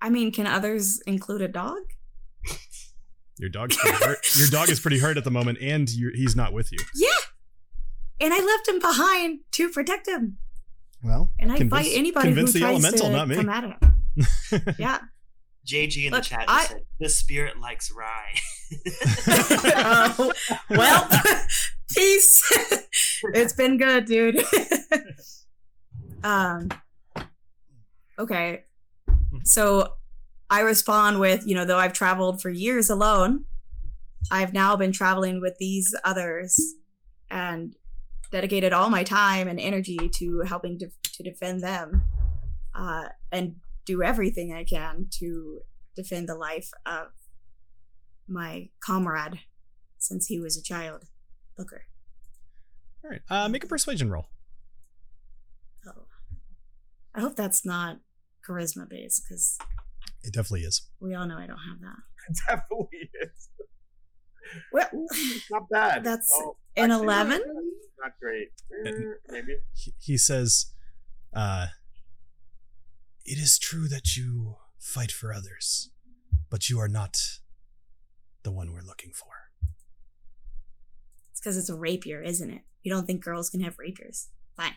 S3: I mean, can others include a dog?
S1: Your dog's pretty hurt. Your dog is pretty hurt at the moment, and you he's not with you.
S3: Yeah. And I left him behind to protect him.
S1: Well,
S3: And I
S1: convince-
S3: fight anybody who
S1: convince the
S3: tries
S1: elemental,
S3: to
S1: not me.
S3: come at him. Yeah.
S4: JG in
S3: Look,
S4: the chat just
S3: I-
S4: said, "The spirit likes rye."
S3: Oh, well, peace. it's been good, dude. um. Okay. So I respond with, you know, though I've traveled for years alone, I've now been traveling with these others and dedicated all my time and energy to helping to, to defend them uh, and do everything I can to defend the life of my comrade since he was a child. Booker.
S1: All right, uh, make a persuasion roll.
S3: Oh. I hope that's not charisma based because
S1: It definitely is.
S3: we all know I don't have that.
S2: It definitely is.
S3: Well,
S2: Not bad.
S3: That's
S2: Oh,
S3: an
S2: actually,
S3: 11?
S2: Not great. Eh, maybe.
S1: He, he says, uh, "It is true that you fight for others, but you are not the one we're looking for."
S3: it's because it's a rapier, isn't it? You don't think girls can have rapiers? Fine.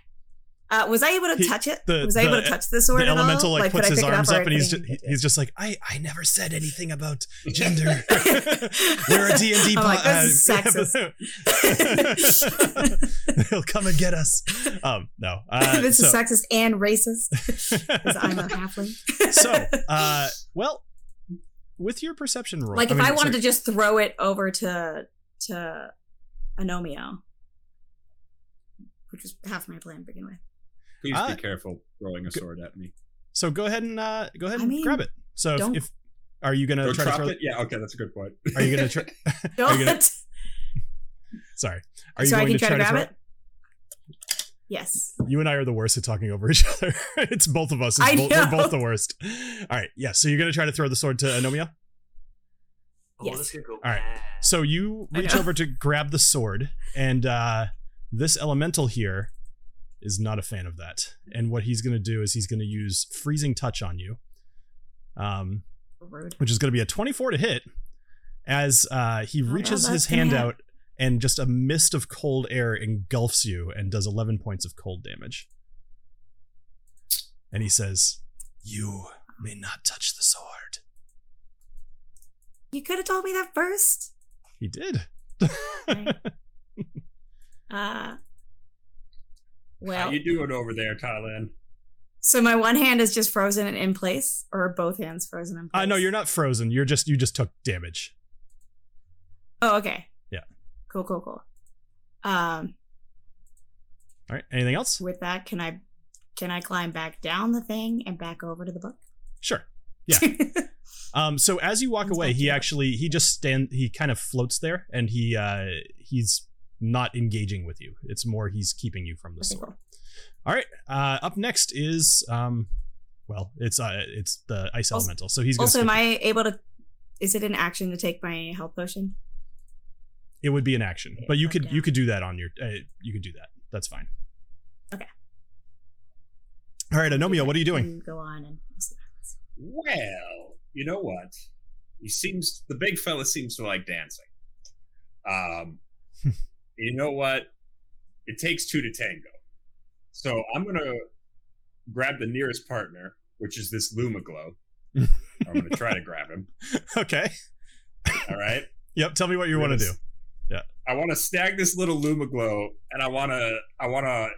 S3: Uh, was I able to
S1: He-
S3: touch it?
S1: the-
S3: was I able
S1: the-
S3: to touch the sword
S1: the elemental
S3: all?
S1: like,
S3: could
S1: puts his arms
S3: or
S1: up and he's just, he's just like I I never said anything about gender. We're a D and D.
S3: Like, this is
S1: They'll come and get us. Um, no, uh,
S3: this
S1: so,
S3: is sexist and racist because I'm a halfling.
S1: so, uh, well, with your perception roll,
S3: like if
S1: mean,
S3: I wanted
S1: sorry,
S3: to just throw it over to to Anomio, which was half my plan to begin with.
S5: Please
S1: Uh,
S5: be careful throwing a sword at me.
S1: so go ahead and uh, go ahead
S3: I
S1: and
S3: mean,
S1: grab it. So if,
S3: don't-
S1: if are you gonna
S5: Go
S1: try to throw?
S5: it? Yeah, okay, that's a good point.
S1: Are you gonna try?
S3: Don't.
S1: Are you gonna, sorry. Are you
S3: so I
S1: going
S3: can
S1: to
S3: try to
S1: try
S3: grab
S1: to throw?
S3: it. Yes.
S1: You and I are the worst at talking over each other. it's both of us. It's
S3: I
S1: both, we're both the worst. All right. Yeah. So you're gonna try to throw the sword to Anomia.
S4: Oh,
S3: Yes.
S4: this could go
S1: All right. So you reach over to grab the sword, and uh, this elemental here is not a fan of that. And what he's going to do is he's going to use freezing touch on you. Um,
S3: Rude.
S1: which is going to be a 24 to hit as uh, he
S3: Oh,
S1: reaches his hand out and just a mist of cold air engulfs you and does 11 points of cold damage. And he says, You may not touch the sword.
S3: You could have told me that first.
S1: He did.
S3: Uh,
S5: How
S3: well,
S5: you doing over there, Talin?
S3: so my one hand is just frozen and in place, or are both hands frozen in place?
S1: uh, no, you're not frozen. You're just you just took damage.
S3: Oh, okay.
S1: Yeah.
S3: Cool, cool, cool. Um,
S1: All right. Anything else?
S3: with that, can I can I climb back down the thing and back over to the book?
S1: Sure. Yeah. Um, so as you walk
S3: Sounds
S1: away, he actually he just stand he kind of floats there and he uh he's not engaging with you. It's more he's keeping you from the
S3: Okay,
S1: sword.
S3: cool.
S1: All right. Uh up next is um well, it's uh it's the ice
S3: Also-
S1: elemental. So he's gonna
S3: Also,
S1: skip
S3: am
S1: you.
S3: I able to? Is it an action to take my health potion?
S1: it would be an action.
S3: Yeah,
S1: But you could
S3: down.
S1: you could do that on your uh, you could do that. That's fine.
S3: Okay.
S1: All right, Anomio, what are you doing?
S3: Go on and see what happens.
S5: Well, you know what? He seems the big fella seems to like dancing. Um, you know what? It takes two to tango. So I'm gonna grab the nearest partner, which is this Lumaglow. I'm gonna try to grab him.
S1: Okay.
S5: All right.
S1: Yep, tell me what you want to do. Yeah.
S5: I want to snag this little Lumaglow, and I want to I want to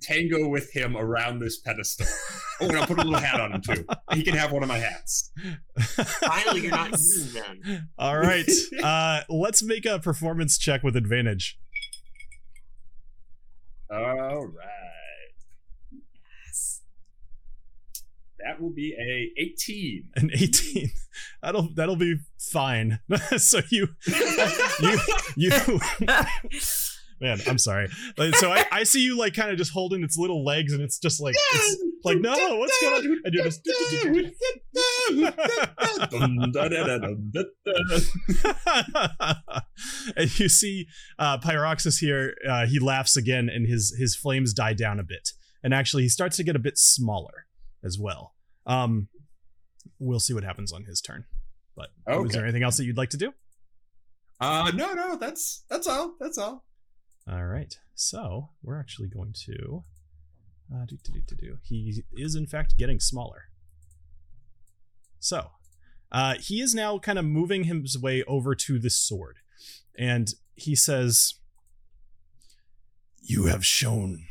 S5: tango with him around this pedestal. Oh, and I'll put a little hat on him too. He can have one of my hats.
S4: Finally, you're not using them.
S1: All right. Uh let's make a performance check with advantage.
S5: All right.
S3: Yes.
S5: That will be a 18.
S1: An 18. That'll that'll be fine. so you you you man, I'm sorry. So I, I see you like kind of just holding its little legs and it's just like it's like no, what's going on? And you're just and you see uh, Pyroxis here. Uh, he laughs again, and his his flames die down a bit. And actually, he starts to get a bit smaller as well. Um, we'll see what happens on his turn. But is
S5: Okay.
S1: there anything else that you'd like to do?
S5: Uh no, no, that's that's all. That's all.
S1: All right. So we're actually going to. Uh, do, do, do, do, do. He is, in fact, getting smaller. So uh, he is now kind of moving his way over to the sword. And he says, You have shown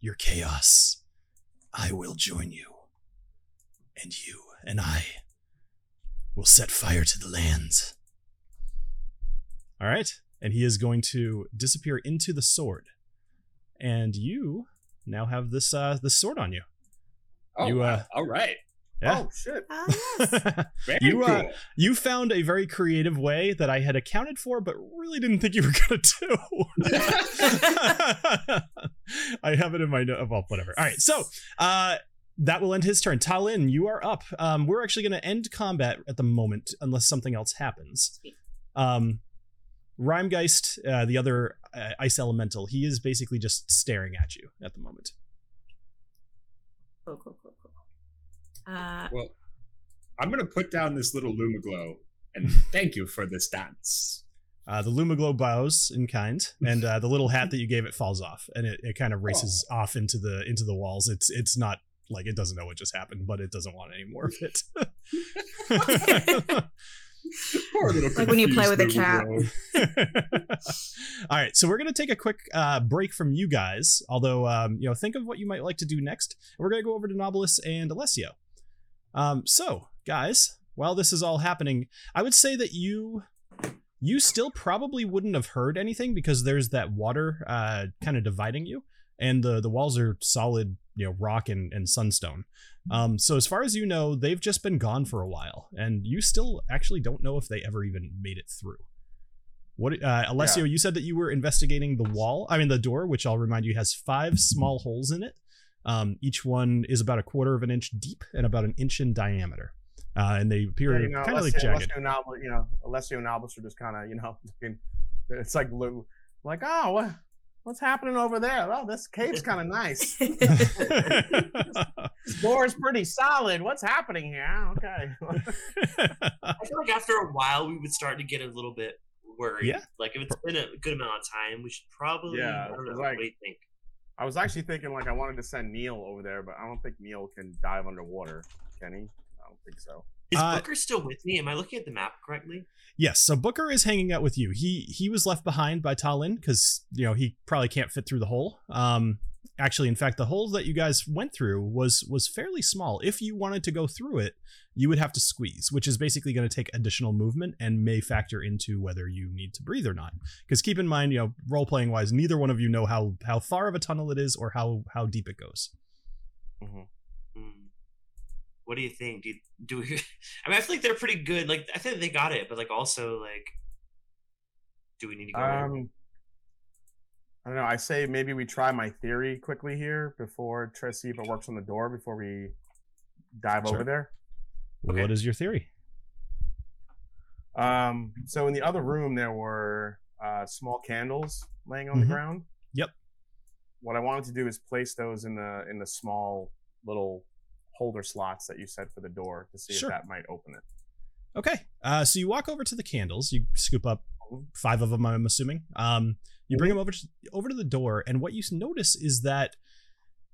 S1: your chaos. I will join you. And you and I will set fire to the lands. All right and he is going to disappear into the sword. And you now have this uh this sword on you.
S5: Oh,
S1: You, uh,
S5: all right.
S1: Yeah.
S2: Oh shit!
S3: Ah, yes.
S5: Very
S1: You, uh,
S5: cool.
S1: you found a very creative way that I had accounted for, but really didn't think you were gonna do. I have it in my note. Well, whatever. All right, so uh, that will end his turn. Talin, you are up. Um, we're actually going to end combat at the moment, unless something else happens. Um, Rhymegeist, uh, the other uh, ice elemental, he is basically just staring at you at the moment.
S3: cool, cool, cool, cool. Uh,
S5: well, I'm gonna put down this little Lumaglow and thank you for this dance.
S1: Uh, the Lumaglow bows in kind, and uh, the little hat that you gave it falls off, and it, it kind of races off into the into the walls. It's it's not like it doesn't know what just happened, but it doesn't want any more of it.
S3: Like when you play with a cat.
S1: All right, so we're gonna take a quick uh, break from you guys. Although, um, you know, think of what you might like to do next. We're gonna go over to Nobilis and Alessio. Um, so, guys, while this is all happening, I would say that you you still probably wouldn't have heard anything because there's that water uh, kind of dividing you, and the the walls are solid, you know, rock and, and sunstone. Um, so as far as you know, they've just been gone for a while, and you still actually don't know if they ever even made it through. What, uh, Alessio? You said that you were investigating the wall. I mean, the door, which I'll remind you has five small holes in it. Um, each one is about a quarter of an inch deep and about an inch in diameter, uh, and they appear
S2: Yeah, you know,
S1: kind of like jagged.
S2: Alessio you know, Alessio Albus are just kind of, you know, it's like blue, like, oh, what, what's happening over there? Oh, this cave's kind of nice. this door is pretty solid. What's happening here? Oh, okay.
S4: I feel like after a while we would start to get a little bit worried.
S1: Yeah.
S4: Like if it's been a good amount of time, we should probably.
S2: Yeah,
S4: I don't know.
S2: like-
S4: what do you think?
S2: I was actually thinking like I wanted to send Neil over there, but I don't think Neil can dive underwater. Can he? I don't think so.
S4: Is
S1: Uh,
S4: Booker still with me? Am I looking at the map correctly?
S1: Yes, so Booker is hanging out with you. He he was left behind by Talin because you know he probably can't fit through the hole. Um, actually, in fact, the hole that you guys went through was was fairly small. If you wanted to go through it, you would have to squeeze, which is basically going to take additional movement and may factor into whether you need to breathe or not. Because keep in mind, you know, role playing wise, neither one of you know how how far of a tunnel it is or how how deep it goes.
S4: Hmm. What do you think? Do you, do we? I mean, I feel like they're pretty good. Like I think they got it, but like also like, do we need to go? in?
S2: Um, I don't know. I say maybe we try my theory quickly here before try to see if it works on the door before we dive
S1: Sure.
S2: over there.
S4: Okay.
S1: What is your theory?
S2: Um, so in the other room there were uh, small candles laying on the
S1: Mhm.
S2: ground.
S1: Yep.
S2: What I wanted to do is place those in the in the small little holder slots that you said for the door to see
S1: Sure.
S2: if that might open it.
S1: Okay. Uh, so you walk over to the candles. You scoop up five of them. I'm assuming. Um, you bring them over to over to the door, and what you notice is that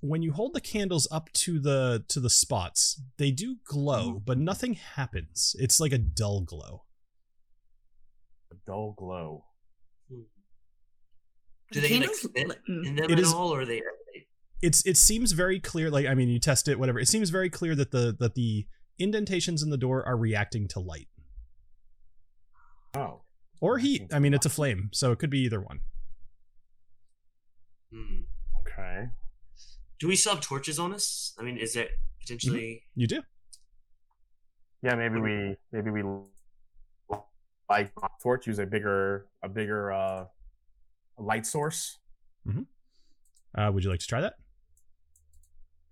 S1: when you hold the candles up to the to the spots, they do glow, but nothing happens. It's like a dull glow.
S2: A dull glow.
S4: Hmm.
S3: The
S4: Do they like
S3: candles
S4: fit
S3: li- mm.
S4: in them
S1: It
S4: at
S1: is-
S4: all, or are they? Are they
S1: It's it seems very clear. Like I mean, you test it, whatever. It seems very clear that the that the indentations in the door are reacting to light
S2: Oh.
S1: or heat. I mean, it's a flame, so it could be either one.
S4: hmm.
S2: Okay.
S4: Do we still have torches on us? I mean, is it potentially?
S1: You do.
S2: Yeah, maybe we maybe we like torch use a bigger a bigger uh light source.
S1: Uh, would you like to try that?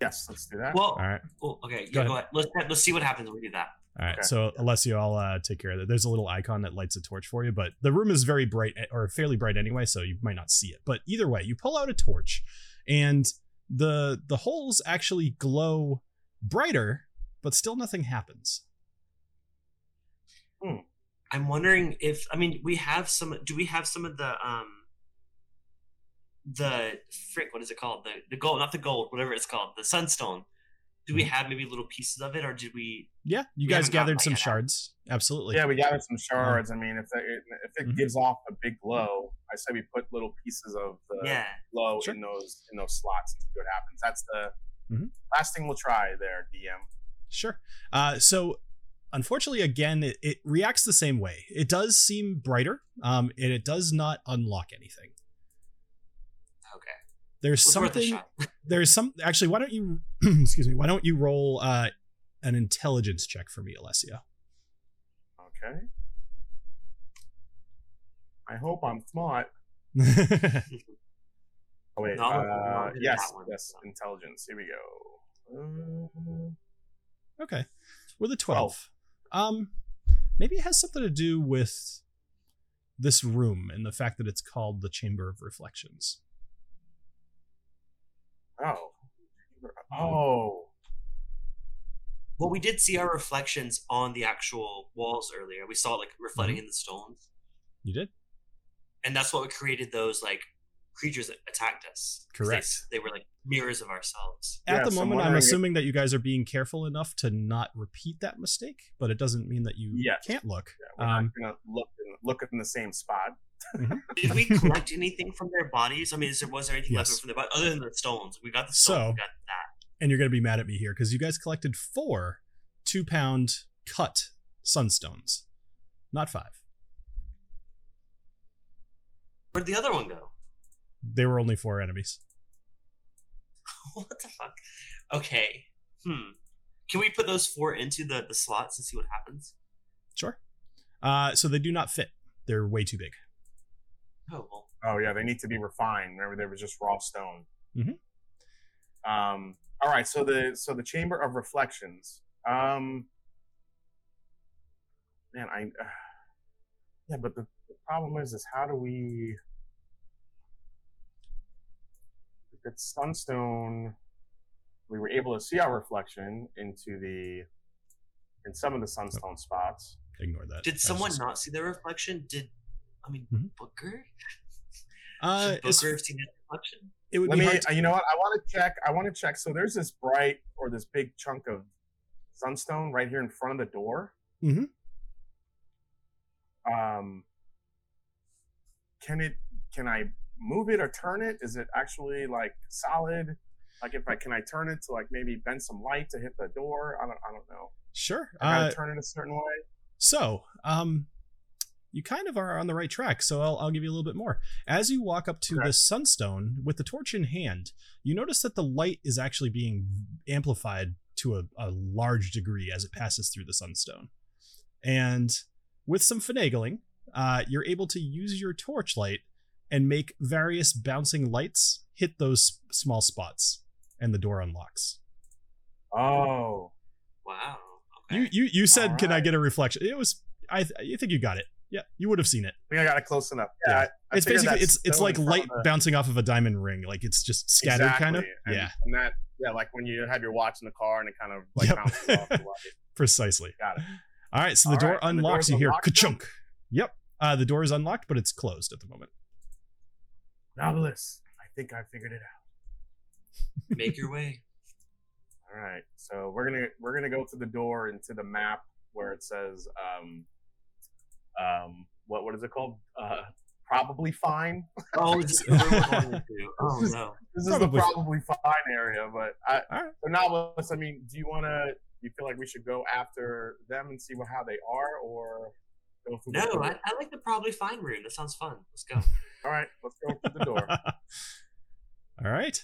S2: Yes, let's do that.
S4: Well,
S1: All right.
S4: well, okay.
S1: Go
S4: Yeah, go ahead. Let's let's see what happens when we do that.
S1: All right,
S2: Okay.
S1: so Alessio, I'll uh, take care of that. There's a little icon that lights a torch for you, but the room is very bright eh, or fairly bright anyway, so you might not see it. But either way, you pull out a torch, and the the holes actually glow brighter, but still nothing happens.
S4: I'm wondering if I mean we have some. Do we have some of the um the frick? What is it called? The the gold, not the gold, whatever it's called, the sunstone. Do we have maybe little pieces of it, or did we?
S1: Yeah, you
S4: We
S1: guys gathered some
S4: yet.
S1: shards. Absolutely.
S2: yeah, we gathered some shards. I mean, if it, if it
S1: Mhm.
S2: gives off a big glow, I say we put little pieces of the
S4: Yeah.
S2: glow
S1: Sure.
S2: in those in those slots and see what happens. That's the
S1: Mhm.
S2: last thing we'll try there, DM.
S1: Sure. Uh, so, unfortunately, again, it, it reacts the same way. It does seem brighter, um, and it does not unlock anything.
S4: Okay.
S1: There's
S4: Was worth
S1: something. there's some actually why don't you excuse me why don't you roll uh an intelligence check for me alessio
S2: Okay. I hope I'm smart. Oh wait.
S4: No, I'm
S2: uh, yes, yes. Intelligence. Here we go. Uh,
S1: okay with a 12 um maybe it has something to do with this room and the fact that it's called the chamber of reflections
S2: oh. Oh.
S4: Well, we did see our reflections on the actual walls earlier. We saw like reflecting
S1: Mm-hmm.
S4: in the stones,
S1: you did
S4: and that's what created those like creatures that attacked us. they-
S1: Correct.
S4: They, were like mirrors of ourselves.
S1: at
S2: Yeah,
S1: the
S2: so I'm
S1: moment i'm assuming that you guys are being careful enough to not repeat that mistake but it doesn't mean that you
S2: Yes.
S1: can't look
S2: Yeah, we're
S1: um
S2: not gonna look in, look in the same spot.
S4: Did we collect anything from their bodies? I mean, is there was there anything
S1: Yes.
S4: left from their body other than the stones? We got the stones.
S1: So-
S4: we got that.
S1: and you're going to be mad at me here because you guys collected four two pound cut sunstones, not five.
S4: Where'd the other one go?
S1: They were only four enemies.
S4: what the fuck? Okay. Hmm. Can we put those four into the the slots and see what happens?
S1: Sure. Uh, so they do not fit. They're way too big.
S4: Oh well.
S2: Oh yeah, they need to be refined. Remember, there was just raw stone.
S1: Mhm.
S2: Um. All right. So the so the chamber of reflections. Um. Man, I. yeah, but the, the problem is, is how do we? If it's sunstone we were able to see our reflection into the in some of the sunstone spots.
S1: Ignore that.
S4: Did someone
S1: just-
S4: not see their reflection? Did I mean
S1: Mhm.
S4: Booker?
S1: Uh,
S4: Should
S1: it's-
S4: Booker have seen his reflection?
S1: it would
S2: Let
S1: be
S2: me.
S1: hard. To,
S2: uh, you know what? I want to check. I want to check. So there's this bright or this big chunk of sunstone right here in front of the door.
S1: Mm-hmm.
S2: Um. Can it? Can I move it or turn it? Is it actually like solid? Like if I can I turn it to like maybe bend some light to hit the door? I don't. I don't know.
S1: sure.
S2: I gotta
S1: Uh,
S2: turn it a certain way.
S1: So, um, you kind of are on the right track. So I'll, I'll give you a little bit more. As you walk up to
S2: Okay.
S1: the sunstone with the torch in hand, you notice that the light is actually being amplified to a, a large degree as it passes through the sunstone. And with some finagling, uh, you're able to use your torchlight and make various bouncing lights hit those small spots, and the door unlocks.
S2: Oh.
S4: Wow. Okay.
S1: You you you said,
S2: All
S1: "Can I get a reflection?" It was I th- I think you got it. Yeah, you would have seen it.
S2: I think I got it close enough.
S1: Yeah.
S2: Yeah. I- I
S1: it's basically it's it's like light
S2: the-
S1: bouncing off of a diamond ring. Like it's just scattered kind of.
S2: And,
S1: Yeah,
S2: And that, yeah, like when you have your watch in the car and it kind of like
S1: Yep.
S2: bounces off the light.
S1: precisely.
S2: Got it.
S1: All right, so the
S2: All
S1: door
S2: right, and the
S1: unlocks. You hear
S2: unlocked now?
S1: ka-chunk. Yep. Uh, the door is unlocked, but it's closed at the moment.
S2: Nobilis, I think I figured it out.
S4: Make your way.
S2: All right. So we're gonna we're gonna go to the door into the map where it says um um what what is it called? Uh probably fine.
S4: Oh, this is where we're going into. Oh no.
S2: This is
S1: Probably
S2: the probably fine area, but I
S1: All right.
S2: so Nobilis, I mean, do you wanna you feel like we should go after them and see what how they are or go through the
S4: No,
S2: door?
S4: I, I like the probably fine room. That sounds fun. Let's go.
S2: All right, let's go through the door.
S1: All right.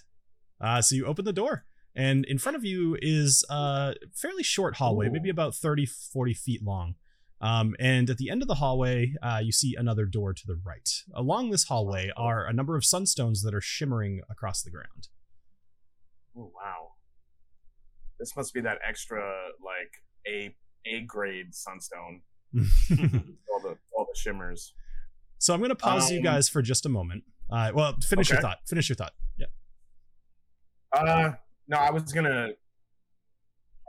S1: Uh, so you open the door, and in front of you is a fairly short hallway,
S2: Ooh.
S1: maybe about 30, 40 feet long. Um, and at the end of the hallway, uh, you see another door to the right. Along this hallway are a number of sunstones that are shimmering across the ground.
S2: Oh wow. This must be that extra like A A grade sunstone. All the all the shimmers.
S1: so I'm going to pause you
S2: Um,
S1: guys for just a moment. Uh, well, finish your thought. Finish your thought. Yeah.
S2: Uh no, I was gonna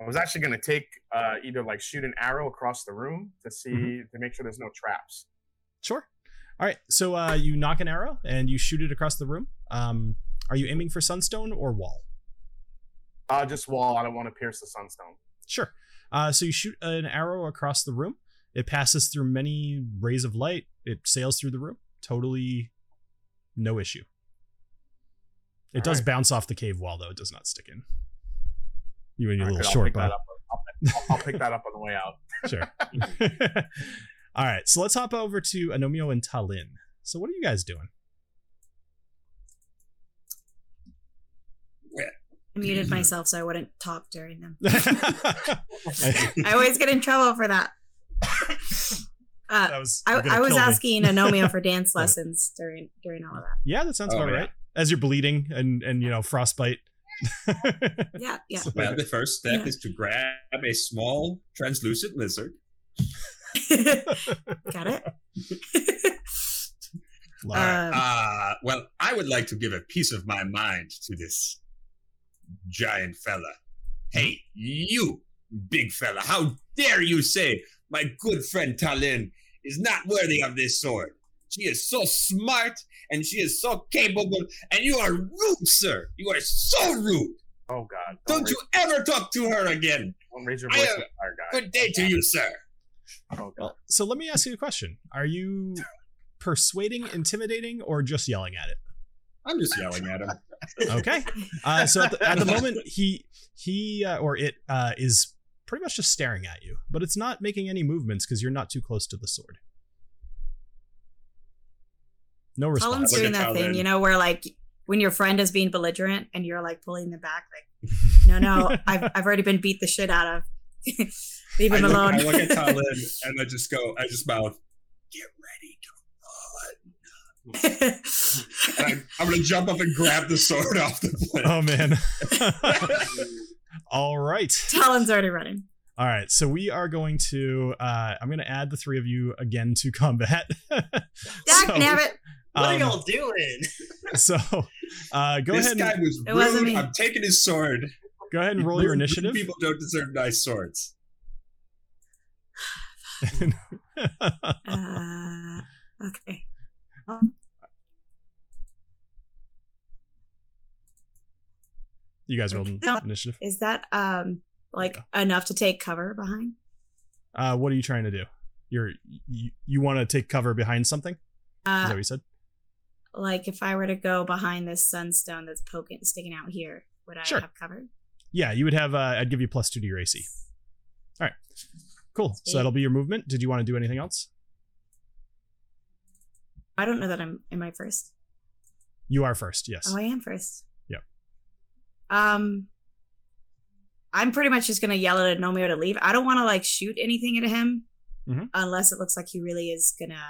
S2: I was actually gonna take uh either like shoot an arrow across the room to see
S1: Mhm.
S2: to make sure there's no traps.
S1: Sure. All right. So uh, you knock an arrow and you shoot it across the room. Um, are you aiming for sunstone or wall?
S2: Uh just wall, I don't want to pierce the sunstone.
S1: Sure. Uh, so you shoot an arrow across the room. It passes through many rays of light. It sails through the room. Totally no issue. It does
S2: Alright.
S1: bounce off the cave wall, though. It does not stick in. You and your
S2: All right,
S1: little
S2: I'll
S1: short
S2: pick that up. I'll, I'll, I'll pick that up on the way out.
S1: Sure. All right. So let's hop over to Anomio and Talin. So what are you guys doing?
S3: I muted myself so I wouldn't talk during them. I always get in trouble for that. Uh,
S1: was.
S3: I, I was asking Anomio for dance lessons during during all of that.
S1: Yeah, that sounds
S5: Oh,
S1: about
S5: yeah.
S1: right. As you're bleeding and and you know frostbite.
S3: That. Yeah, yeah.
S5: Well, the first step
S3: Yeah.
S5: is to grab a small translucent lizard.
S3: Got it. Um,
S5: Uh, well, I would like to give a piece of my mind to this giant fella. Hey, you, big fella, how dare you say my good friend Talin is not worthy of this sword? She is so smart and she is so capable, and you are rude, sir. You are so rude.
S2: Oh god.
S5: Don't
S2: raise,
S5: you ever talk to her again.
S2: don't raise your voice
S5: am-
S2: to the fire guy.
S5: Good day to you, sir.
S2: Oh god.
S1: So let me ask you a question: Are you persuading, intimidating, or just yelling at it?
S5: I'm just yelling at him.
S1: Okay. Uh, so at the, at the moment, he he uh, or it uh, is pretty much just staring at you, but it's not making any movements because you're not too close to the sword. No response.
S3: Colin's doing
S5: at
S3: that thing,
S5: Talon.
S3: you know, where like when your friend is being belligerent and you're like pulling them back, like, no, no, I've I've already been beat the shit out of. Leave
S5: I
S3: him
S5: look,
S3: alone.
S5: I look at Talon and I just go, I just mouth, get ready to run. I, I'm going to jump up and grab the sword off the plate.
S1: Oh man. All right.
S3: Talon's already running.
S1: All right. So we are going to. Uh, I'm going to add the three of you again to combat.
S3: Dak
S1: So,
S3: nabbit.
S4: What are
S1: um,
S4: y'all doing?
S1: So, uh, go
S5: this
S1: ahead.
S5: guy
S1: and,
S5: was
S3: It wasn't
S5: rude.
S3: me.
S5: I'm taking his sword.
S1: go ahead and roll your initiative.
S5: People don't deserve nice swords.
S3: Uh, okay. Um,
S1: you guys rolled
S3: No.
S1: initiative.
S3: is that um like enough to take cover behind?
S1: Uh, what are you trying to do? You're you, you want to take cover behind something? Is that
S3: Uh,
S1: what you said?
S3: Like if I were to go behind this sunstone that's poking, sticking out here, would I
S1: Sure.
S3: have cover?
S1: Yeah, you would have. Uh, I'd give you plus two to your AC. All right, cool. So that'll be your movement. Did you want to do anything else?
S3: I don't know that I'm. Am I first?
S1: You are first. Yes.
S3: Oh, I am first.
S1: Yep.
S3: Um, I'm pretty much just gonna yell at Anomio to leave. I don't want to like shoot anything at him
S1: Mhm.
S3: unless it looks like he really is gonna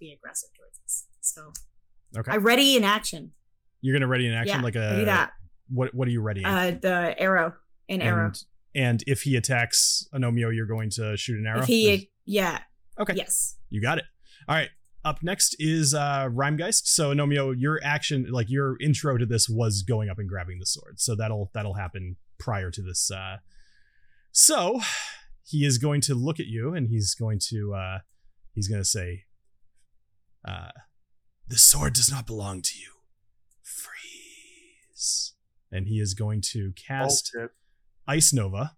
S3: be aggressive towards us. So
S1: okay.
S3: I ready in action.
S1: You're gonna ready in action
S3: yeah,
S1: like a
S3: do that.
S1: what? What are you readying?
S3: Uh, the arrow, an arrow.
S1: And, and if he attacks Anomio, you're going to shoot an arrow.
S3: If he,
S1: Is-
S3: yeah,
S1: okay.
S3: yes.
S1: You got it. All right. Up next is uh Rhymegeist. So Anomio, your action, like your intro to this was going up and grabbing the sword. So that'll that'll happen prior to this. Uh so he is going to look at you and he's going to uh he's gonna say uh the sword does not belong to you. Freeze. And he is going to cast Ice Nova,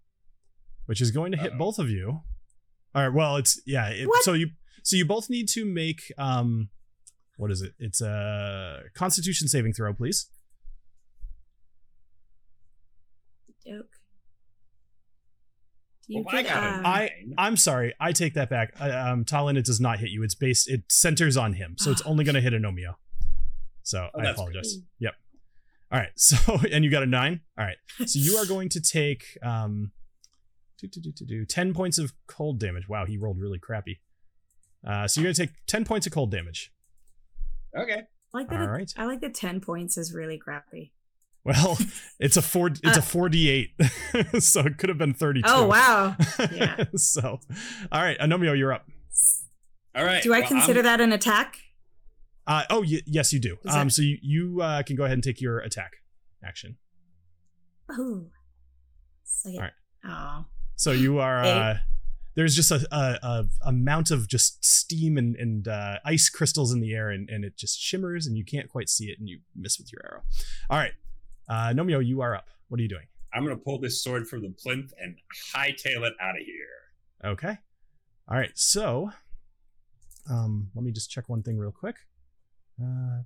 S1: which is going to hit
S5: Uh-oh.
S1: both of you. All right. Well, it's yeah. It, so you so you both need to make um, what is it? It's a Constitution saving throw, please.
S3: Doke. Do you
S5: Well, I
S3: get,
S5: got a
S3: um,
S1: I I'm sorry. I take that back. I, um, Talon, it does not hit you. It's based. It centers on him, so it's only going to hit Anomio. So
S5: Oh,
S1: I apologize.
S3: good.
S1: Yep. All right. So and you got a nine. All right. So you are going to take um, do, do, do, do, do, ten points of cold damage. Wow, he rolled really crappy. Uh, so you're going to take ten points of cold damage.
S5: Okay.
S3: I like that.
S1: All
S3: it-
S1: right.
S3: I like that ten points is really crappy.
S1: Well, it's a four. It's a
S3: Uh,
S1: four d eight, so it could have been thirty two.
S3: Oh wow! Yeah.
S1: so, all right, Anomio, you're up.
S5: All right.
S3: Do I
S5: well,
S3: consider
S5: I'm-
S3: that an attack?
S1: Uh, oh, y- yes, you do.
S3: Is
S1: Um, so you you uh, can go ahead and take your attack action.
S3: Oh. So yeah. Oh.
S1: So you are. Uh, there's just a, a, a amount of just steam and, and uh, ice crystals in the air, and, and it just shimmers, and you can't quite see it, and you miss with your arrow. All right, uh, Nomio, you are up. What are you doing?
S5: I'm gonna pull this sword from the plinth and hightail it out of here.
S1: Okay. All right. So, um, let me just check one thing real quick. Uh,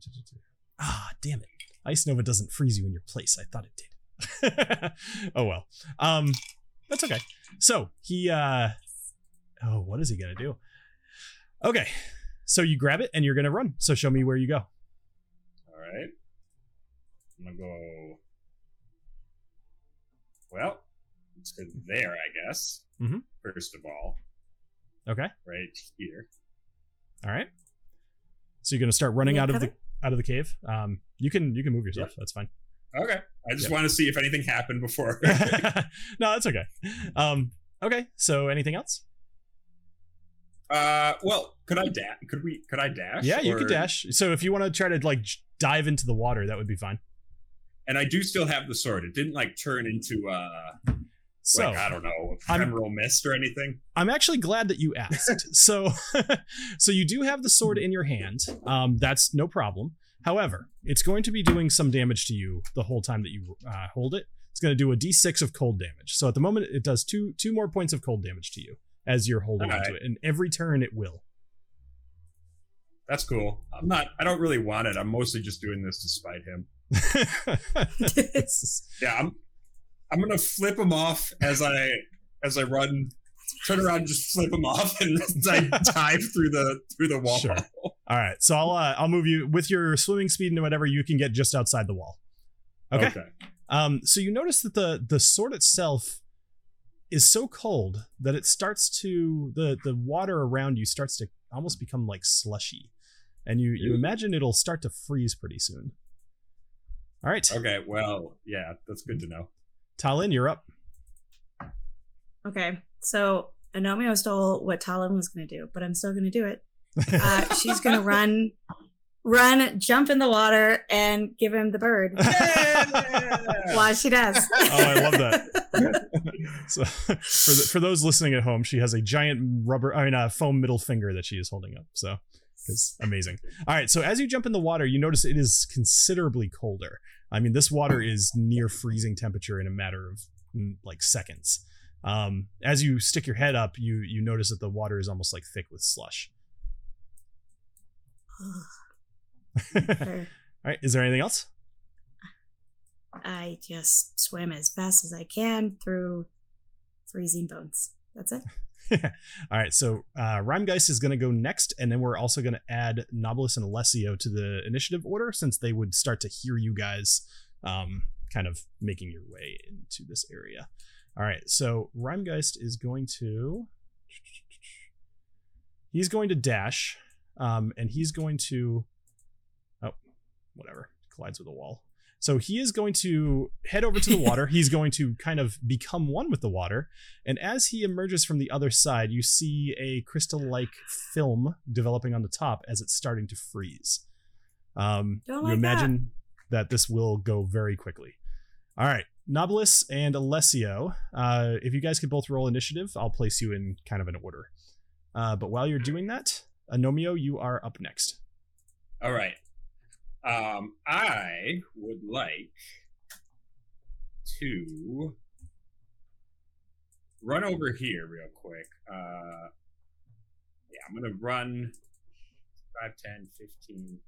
S1: ah, damn it! Ice Nova doesn't freeze you in your place. I thought it did. oh well. Um, that's okay. So he. uh Oh, what is he gonna do? Okay. So you grab it and you're gonna run. So show me where you go.
S5: All right. I'm gonna go. Well, let's there, I guess.
S1: Mhm.
S5: First of all,
S1: Okay.
S5: right here.
S1: All right. So you're gonna start running out of the
S3: cover?
S1: out of the cave. Um, you can you can move yourself. That's fine.
S5: Okay. I just
S1: Yep.
S5: want to see if anything happened before.
S1: no, that's okay. Um, okay. So anything else?
S5: uh, well, could I dash? Could we? Could I dash?
S1: Yeah, you
S5: Or-
S1: could dash. So if you want to try to like j- dive into the water, that would be fine.
S5: And I do still have the sword. It didn't like turn into uh,
S1: So
S5: like I don't know,
S1: I'm-
S5: ephemeral mist or anything.
S1: I'm actually glad that you asked. so, so you do have the sword in your hand. Um, that's no problem. However, it's going to be doing some damage to you the whole time that you uh, hold it. It's going to do a d6 of cold damage. So at the moment, it does two two more points of cold damage to you as you're holding
S5: Alright.
S1: onto it, and every turn it will.
S5: That's cool. I'm not. I don't really want it. I'm mostly just doing this to spite him. Yeah, I'm. I'm gonna flip him off as I as I run. Turn around and just flip him off, and I dive through the through the wall.
S1: Sure. All right, so I'll uh, I'll move you with your swimming speed and whatever you can get just outside the wall. Okay. Um, so you notice that the the sword itself is so cold that it starts to the the water around you starts to almost become like slushy, and you you imagine it'll start to freeze pretty soon. All right,
S5: Okay. Well, yeah, that's good to know.
S1: Talon, you're up.
S3: Okay. So Anomio stole what Talon was going to do, but I'm still going to do it. Uh, she's going to run run, jump in the water, and give him the bird. While she does.
S1: Oh, I love that. so, for the, for those listening at home, she has a giant rubber, I mean, a foam middle finger that she is holding up. So, it's amazing. All right, so as you jump in the water, you notice it is considerably colder. I mean, this water is near freezing temperature in a matter of mm, like seconds. Um, as you stick your head up, you you notice that the water is almost like thick with slush. All right, is there anything else?
S3: I just swim as fast as I can through freezing bones. That's it.
S1: All right, so uh, Rhymegeist is going to go next, and then we're also going to add Nobilis and Alessio to the initiative order since they would start to hear you guys um, kind of making your way into this area. All right, so Rhymegeist is going to. He's going to dash, um, and he's going to. Oh, whatever. Collides with a wall. So he is going to head over to the water. He's going to kind of become one with the water. And as he emerges from the other side, you see a crystal like film developing on the top as it's starting to freeze. Um,
S3: Don't
S1: you
S3: like
S1: imagine that. this will go very quickly. All right. Nobilis and Alessio, uh, if you guys could both roll initiative, I'll place you in kind of an order. Uh, but while you're doing that, Anomio, you are up next.
S5: All right. Um, I would like to run over here real quick. Uh, yeah, I'm going to run 5, 10, 15.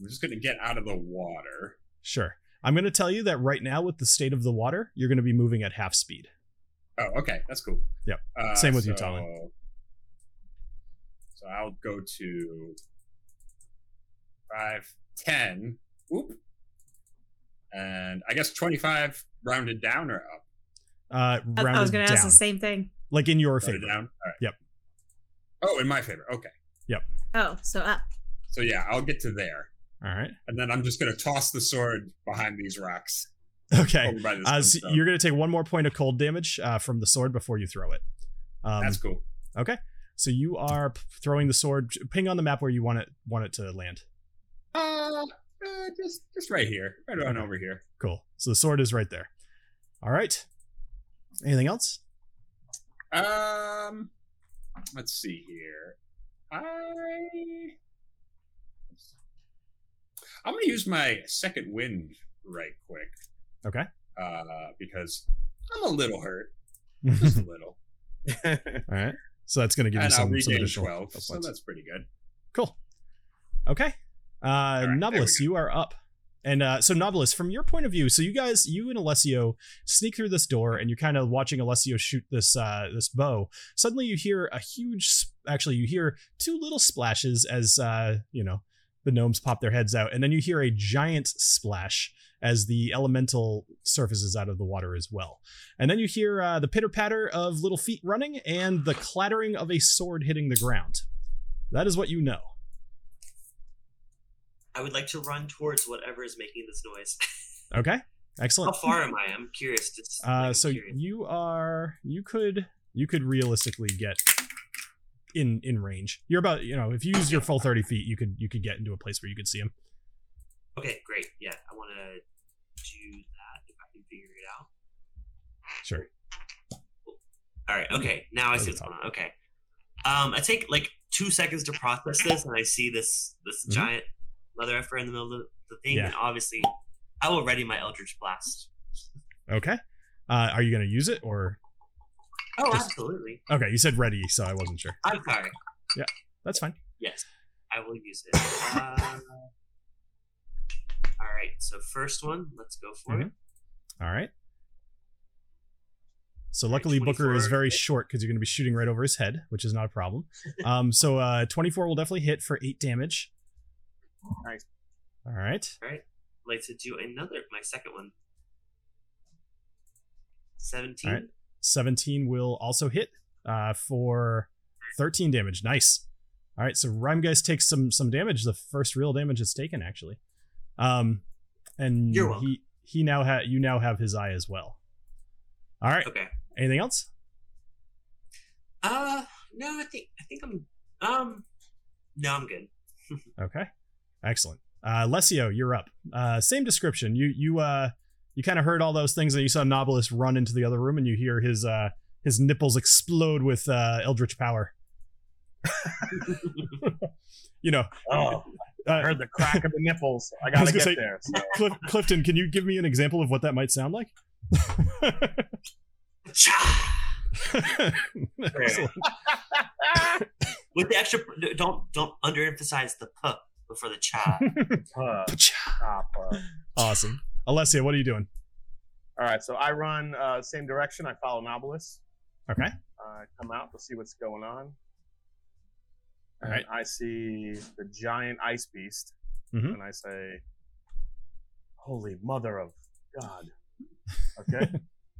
S5: I'm just going to get out of the water.
S1: Sure. I'm going to tell you that right now, with the state of the water, you're going to be moving at half speed.
S5: Oh, okay. That's cool.
S1: Yep.
S5: Uh,
S1: Same with you,
S5: so-
S1: Talon.
S5: So I'll go to 5, 10. Whoop. And I guess 25 rounded down or up?
S1: Uh,
S3: I, I was going to ask the same thing.
S1: like in your
S5: Rounded
S1: favor.
S5: down? All right.
S1: Yep.
S5: Oh, in my favor. Okay. Yep.
S3: Oh, so up.
S5: So yeah, I'll get to there.
S1: All right.
S5: And then I'm just going to toss the sword behind these rocks.
S1: Okay.
S5: Over by this
S1: Uh, so you're going to take one more point of cold damage uh, from the sword before you throw it. Um,
S5: That's cool.
S1: okay. So you are throwing the sword. Ping on the map where you want it want it to land.
S5: Uh, uh, just just right here, right on over here.
S1: Cool. So the sword is right there. All right. Anything else?
S5: Um, let's see here. I I'm gonna use my second wind right quick.
S1: Okay.
S5: Uh, because I'm a little hurt, just a little,
S1: All right. So that's going to give you
S5: and I'll
S1: some, some
S5: regain
S1: additional
S5: twelve, so that's pretty good.
S1: Cool. Okay. Uh
S5: right, there we
S1: Nobilis,
S5: go.
S1: you are up. And uh, so Nobilis, from your point of view, so you guys, you and Alessio sneak through this door, and you're kind of watching Alessio shoot this uh, this bow. Suddenly, you hear a huge. Actually, you hear two little splashes as uh, you know the gnomes pop their heads out, and then you hear a giant splash as the elemental surfaces out of the water as well. And then you hear uh, the pitter patter of little feet running and the clattering of a sword hitting the ground. That is what you know.
S4: I would like to run towards whatever is making this noise.
S1: Okay, Excellent.
S4: How far am I? I'm curious. Just, like,
S1: Uh,
S4: I'm
S1: so
S4: curious.
S1: you are you could you could realistically get in in range. You're about you know if you use your full thirty feet, you could you could get into a place where you could see him.
S4: Okay, great. Yeah, I want to do that if I can figure it out.
S1: Sure.
S4: All right. Okay. Now I see what's going on. Okay. Um, I take like two seconds to process this, and I see this this
S1: Mhm.
S4: giant mother effer in the middle of the, thing,
S1: Yeah.
S4: and obviously, I will ready my Eldritch Blast.
S1: Okay. Uh, are you gonna use it or
S4: Oh,
S1: Just-
S4: absolutely.
S1: okay? You said ready, so I wasn't sure.
S4: I'm sorry.
S1: Yeah, that's fine.
S4: Yes, I will use it. Uh, all right. So first one, let's go for it.
S1: All right. So luckily Booker is very short because you're going to be shooting right over his head, which is not a problem. um, so uh, 24 will definitely hit for eight damage.
S2: Nice.
S1: All right.
S4: All right. I'd like to do another, my second one. 17.
S1: All right. 17 will also hit uh, for 13 damage. Nice. All right, so Rhymegeist takes some some damage. The first real damage is taken, actually. Um, and
S4: You're welcome.
S1: he he now ha- you now have his eye as well. All right.
S4: Okay.
S1: Anything else?
S4: Uh, no, I think I think I'm um, no, I'm good.
S1: Okay. Excellent. Uh, Lesio, you're up. Uh, same description. You you uh you kind of heard all those things, and you saw Nobilis run into the other room, and you hear his uh his nipples explode with uh, eldritch power. you know,
S2: Oh, I
S1: uh,
S2: heard the crack of the nipples. I
S1: I
S2: gotta
S1: was
S2: get
S1: gonna say-
S2: there. So.
S1: Clif- Clifton, can you give me an example of what that might sound like?
S4: With the extra, don't don't underemphasize the p before the cha.
S2: Uh, uh,
S1: awesome. Alessio, what are you doing?
S2: All right, so I run uh, same direction. I follow Nobilis.
S1: Okay.
S2: Uh, come out to see what's going on.
S1: All
S2: And. I see the giant ice beast,
S1: Mhm.
S2: and I say, "Holy Mother of God!" Okay.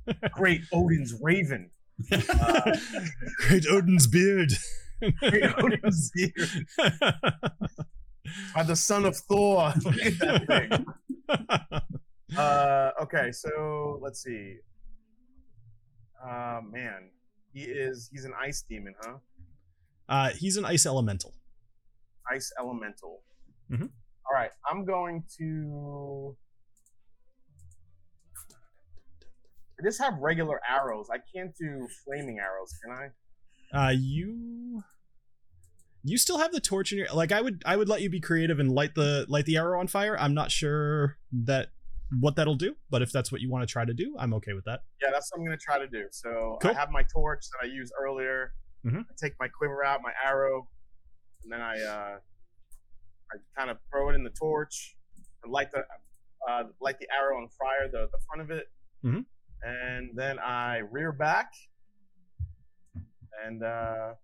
S2: Great Odin's raven. Uh,
S1: Great Odin's beard.
S2: Great Odin's beard. By the son of Thor. Look at that thing. Uh, okay, so let's see. Uh, man, he is he's an ice demon, huh?
S1: uh, he's an ice elemental.
S2: Ice elemental.
S1: Mhm.
S2: All right, I'm going to. I just have regular arrows. I can't do flaming arrows, can I?
S1: Uh, you you still have the torch in your like I would I would let you be creative and light the light the arrow on fire. I'm not sure that what that'll do, but if that's what you want to try to do, I'm okay with that.
S2: Yeah, that's what I'm gonna try to do. So
S1: Cool.
S2: I have my torch that I used earlier.
S1: Mhm.
S2: I take my quiver out, my arrow, and then I uh, I kind of throw it in the torch and light the uh, light the arrow on fire, the the front of it,
S1: Mhm.
S2: and then I rear back and uh,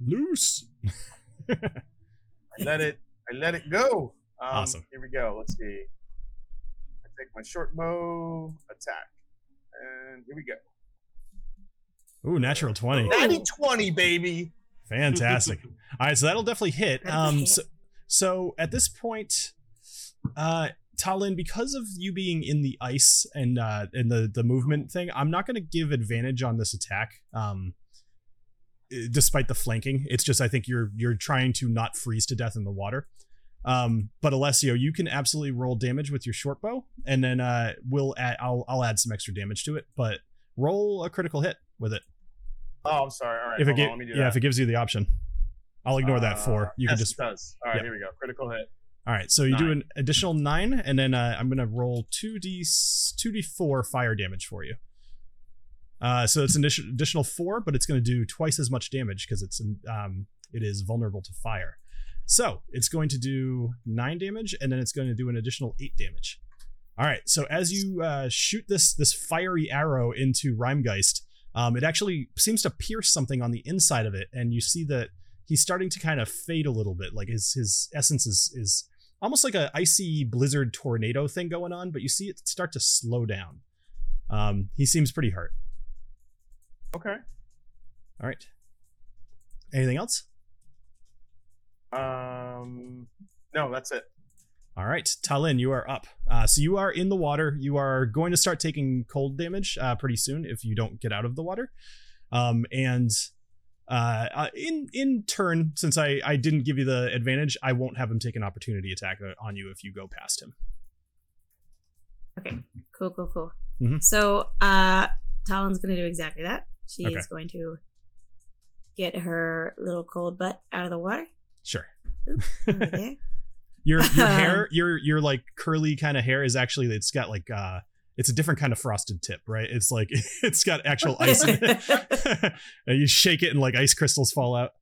S1: Loose.
S2: I let it I let it go. Um,
S1: Awesome.
S2: Here we go. Let's see. I take my short bow, attack, and here we go.
S1: Ooh, natural 20.
S2: 90 20, baby.
S1: Fantastic. All right, so that'll definitely hit. Um, so, so at this point, uh, Talin, because of you being in the ice and uh, and the the movement thing, I'm not going to give advantage on this attack. Um, despite the flanking, it's just I think you're you're trying to not freeze to death in the water. Um, but Alessio, you can absolutely roll damage with your short bow, and then uh, we'll add, I'll I'll add some extra damage to it. But roll a critical hit with it
S2: Oh, I'm sorry. All right.
S1: if it gi-
S2: on, let me do
S1: yeah
S2: that.
S1: if it gives you the option. I'll ignore that
S2: Uh,
S1: four. You
S2: yes,
S1: can just
S2: it does. All right,
S1: Yep.
S2: here we go. Critical hit.
S1: all right. So you do an additional nine, and then uh, I'm gonna roll two d two d four fire damage for you. Uh, so it's an additional four, but it's going to do twice as much damage because it's um it is vulnerable to fire. So it's going to do nine damage, and then it's going to do an additional eight damage. All right. So as you uh, shoot this this fiery arrow into Rhymegeist, um, it actually seems to pierce something on the inside of it, and you see that he's starting to kind of fade a little bit. Like his his essence is is almost like a icy blizzard tornado thing going on, but you see it start to slow down. Um, he seems pretty hurt.
S2: Okay.
S1: All right. Anything else?
S2: Um, no, that's it.
S1: All right, Talin, you are up. Uh, so you are in the water. You are going to start taking cold damage uh, pretty soon if you don't get out of the water. Um, and uh, uh, in in turn, since I I didn't give you the advantage, I won't have him take an opportunity attack uh, on you if you go past him.
S3: Okay, cool, cool, cool.
S1: Mhm.
S3: So, uh, Talon's gonna do exactly that. She
S1: Okay.
S3: is going to get her little cold butt out of the water.
S1: Sure.
S3: Oop, over.
S1: Your your hair, your your like curly kind of hair is actually it's got like uh it's a different kind of frosted tip, right? It's like it's got actual ice in it. and you shake it and like ice crystals fall out.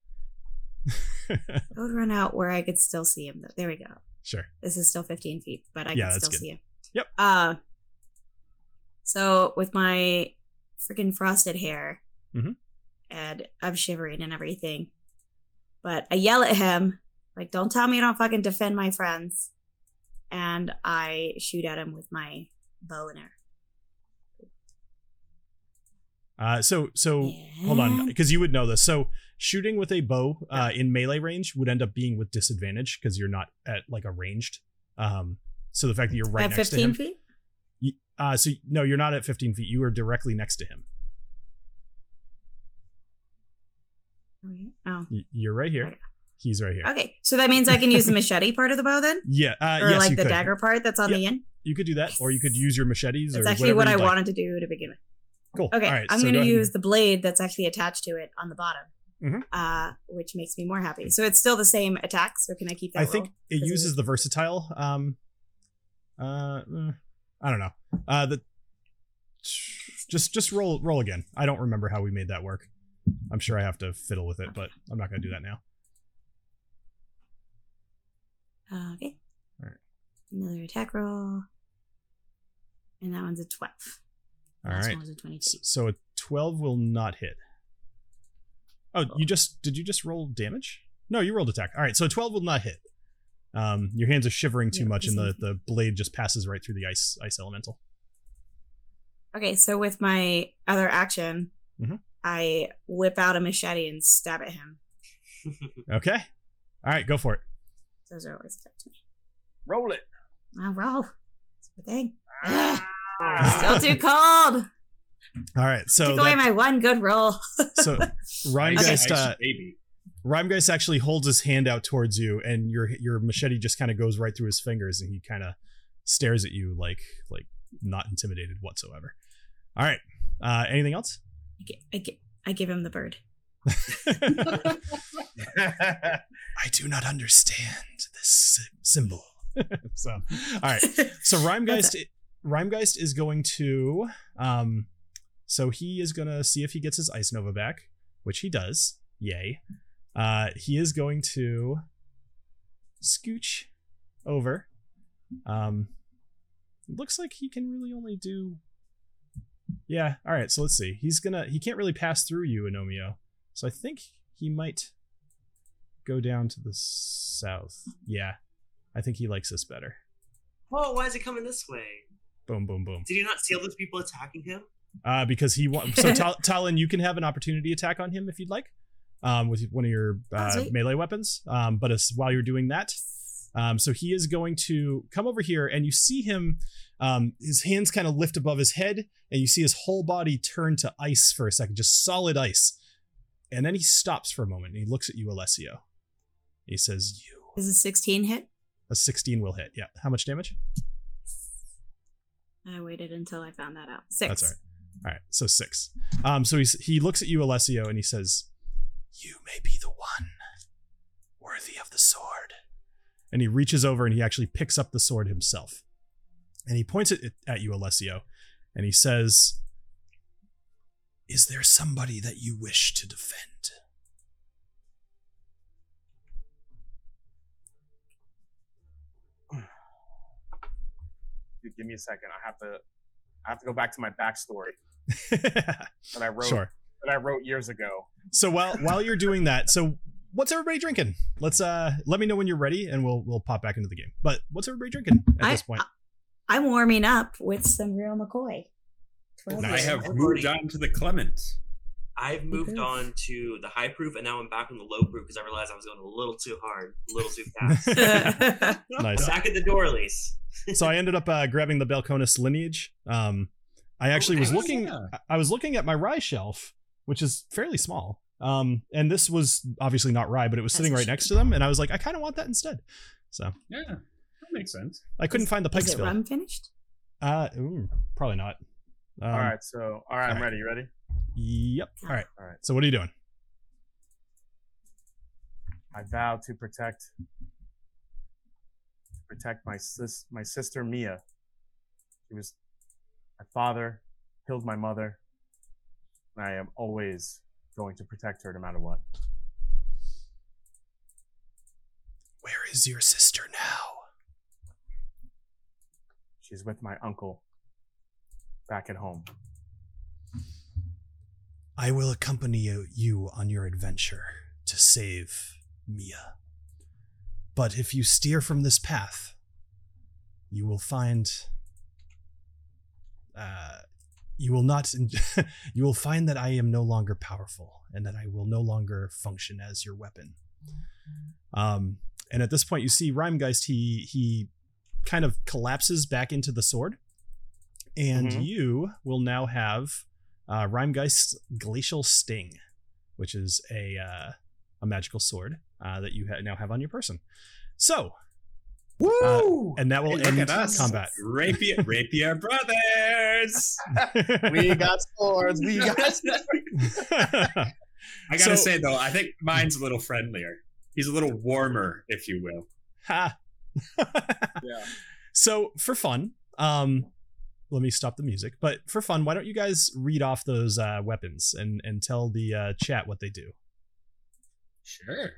S3: I would run out where I could still see him. Though. There we go.
S1: sure.
S3: This is still 15 feet, but I
S1: Yeah,
S3: can still
S1: good.
S3: see him.
S1: Yep.
S3: Uh, so with my freaking frosted hair,
S1: Mhm.
S3: and I'm shivering and everything, but I yell at him like, "Don't tell me you don't fucking defend my friends," and I shoot at him with my bow and arrow.
S1: Uh so so hold on because you would know this. So shooting with a bow uh in melee range would end up being with disadvantage because you're not at like a ranged. Um so the fact that you're right
S3: at
S1: next to him.
S3: feet.
S1: Uh so no, you're not at 15 feet. You are directly next to him.
S3: Oh,
S1: You're right here.
S3: Okay.
S1: he's right here.
S3: Okay, so that means I can use the machete part of the bow then,
S1: Yeah, uh,
S3: or
S1: yes,
S3: like the
S1: could.
S3: dagger part that's on
S1: Yeah.
S3: the end.
S1: You could do that, or you could use your machetes.
S3: That's
S1: or
S3: actually what I
S1: like.
S3: wanted to do to begin with.
S1: Cool.
S3: Okay,
S1: All right,
S3: I'm
S1: so
S3: going
S1: go
S3: to use the blade that's actually attached to it on the bottom,
S1: Mhm.
S3: uh, which makes me more happy. So it's still the same attack. So can I keep that?
S1: I think it uses the versatile. Um, uh, eh, I don't know. Uh, the just just roll roll again. I don't remember how we made that work. I'm sure I have to fiddle with it, but I'm not going to do that now.
S3: Uh, okay.
S1: Alright.
S3: Another attack roll, and that one's a twelve.
S1: All
S3: Last
S1: right.
S3: one was a twenty-two.
S1: So a 12 will not hit. Oh, you just did you just roll damage? No, you rolled attack. All right, so a 12 will not hit. Um, your hands are shivering too
S3: Yeah,
S1: much, and the, the blade just passes right through the ice ice elemental.
S3: Okay, so with my other action,
S1: Mhm.
S3: I whip out a machete and stab at him.
S1: Okay. All right, go for it.
S3: Those are always attack to me.
S2: Roll it.
S3: I'll roll. That's the thing.
S2: Ah.
S3: Still too cold.
S1: All right, so
S3: Took away
S1: that-
S3: my one good roll.
S1: so Rhymegeist,
S5: Ice
S1: uh,
S5: baby.
S1: Rhymegeist actually holds his hand out towards you, and your your machete just kind of goes right through his fingers, and he kind of stares at you like like not intimidated whatsoever. All right, uh, anything else?
S3: I, I, gi- I give him the bird.
S1: I do not understand this symbol. so, all right. So Rhymegeist, Rhymegeist is going to, um, so he is gonna see if he gets his Ice Nova back, which he does. Yay. Uh, he is going to scooch over. Um, looks like he can really only do. Yeah. All right. So let's see. He's gonna. He can't really pass through you, Anomio. So I think he might go down to the south. Yeah. I think he likes this better.
S4: Whoa, why is he coming this way?
S1: Boom, boom, boom.
S4: Did you not see all those people attacking him?
S1: Uh, because he wants. So Tal- Talin, you can have an opportunity attack on him if you'd like, um, with one of your uh, melee weapons. Um, but as, while you're doing that, um, so he is going to come over here, and you see him. Um, his hands kind of lift above his head, and you see his whole body turn to ice for a second, just solid ice. And then he stops for a moment, and he looks at you, Alessio. He says, "You."
S3: Is a 16 hit?
S1: A 16 will hit. Yeah. How much damage?
S3: I waited until I found that out. Six.
S1: That's all right. All right, so six. Um, so he's, he looks at you, Alessio, and he says, "You may be the one worthy of the sword." And he reaches over and he actually picks up the sword himself, and he points it at you, Alessio, and he says, "Is there somebody that you wish to defend?"
S2: Dude, give me a second. I have to. I have to go back to my backstory that I wrote.
S1: sure.
S2: That I wrote years ago.
S1: So while while you're doing that, so what's everybody drinking? Let's uh let me know when you're ready, and we'll we'll pop back into the game. But what's everybody drinking at
S3: I-
S1: this point?
S3: I'm warming up with some real McCoy.
S5: I have
S4: I've
S5: moved
S4: already-
S5: on to the Clement.
S4: I've moved
S3: proof.
S4: on to the high proof, and now I'm back on the low proof because I realized I was going a little too hard, a little too fast.
S1: nice.
S4: back at the Doorly's.
S1: so I ended up uh, grabbing the Balcones lineage. Um, I actually was
S5: Oh,
S1: looking.
S5: yeah.
S1: I- I was looking at my rye shelf, which is fairly small. Um, and this was obviously not rye, but it was
S3: That's
S1: sitting right next to them, and I was like, I kind of want that instead. So
S5: Yeah, that makes sense.
S1: I couldn't
S3: Is-
S1: find the
S3: Is it
S1: Pikesville.
S3: rum finished?
S1: Uh, ooh, probably not. Um,
S2: all right. So, all right, I'm
S1: all right.
S2: ready. You ready?
S1: Yep. All right.
S2: All right.
S1: So what are you doing?
S2: I vow to protect protect my sis my sister Mia. She was my father killed my mother, and I am always going to protect her no matter what.
S1: Where is your sister now?
S2: She's with my uncle back at home.
S1: I will accompany you- on your adventure to save Mia. But if you steer from this path, you will find. Uh, you will not. you will find that I am no longer powerful, and that I will no longer function as your weapon. Um, and at this point, you see Rhymegeist. He he kind of collapses back into the sword, and
S2: Mhm.
S1: you will now have uh, Rhymegeist's Glacial Sting, which is a uh, a magical sword. uh, that you ha- now have on your person. So,
S2: Woo!
S1: and that will
S6: Hey,
S1: end
S6: at us.
S1: combat.
S5: Rapier, Rapier Brothers.
S2: we got swords. We got.
S5: I gotta
S1: So-
S5: say though, I think mine's a little friendlier. He's a little warmer, if you will.
S1: ha.
S2: Yeah.
S1: So for fun, um, let me stop the music. But for fun, why don't you guys read off those uh, weapons and and tell the uh, chat what they do?
S5: Sure.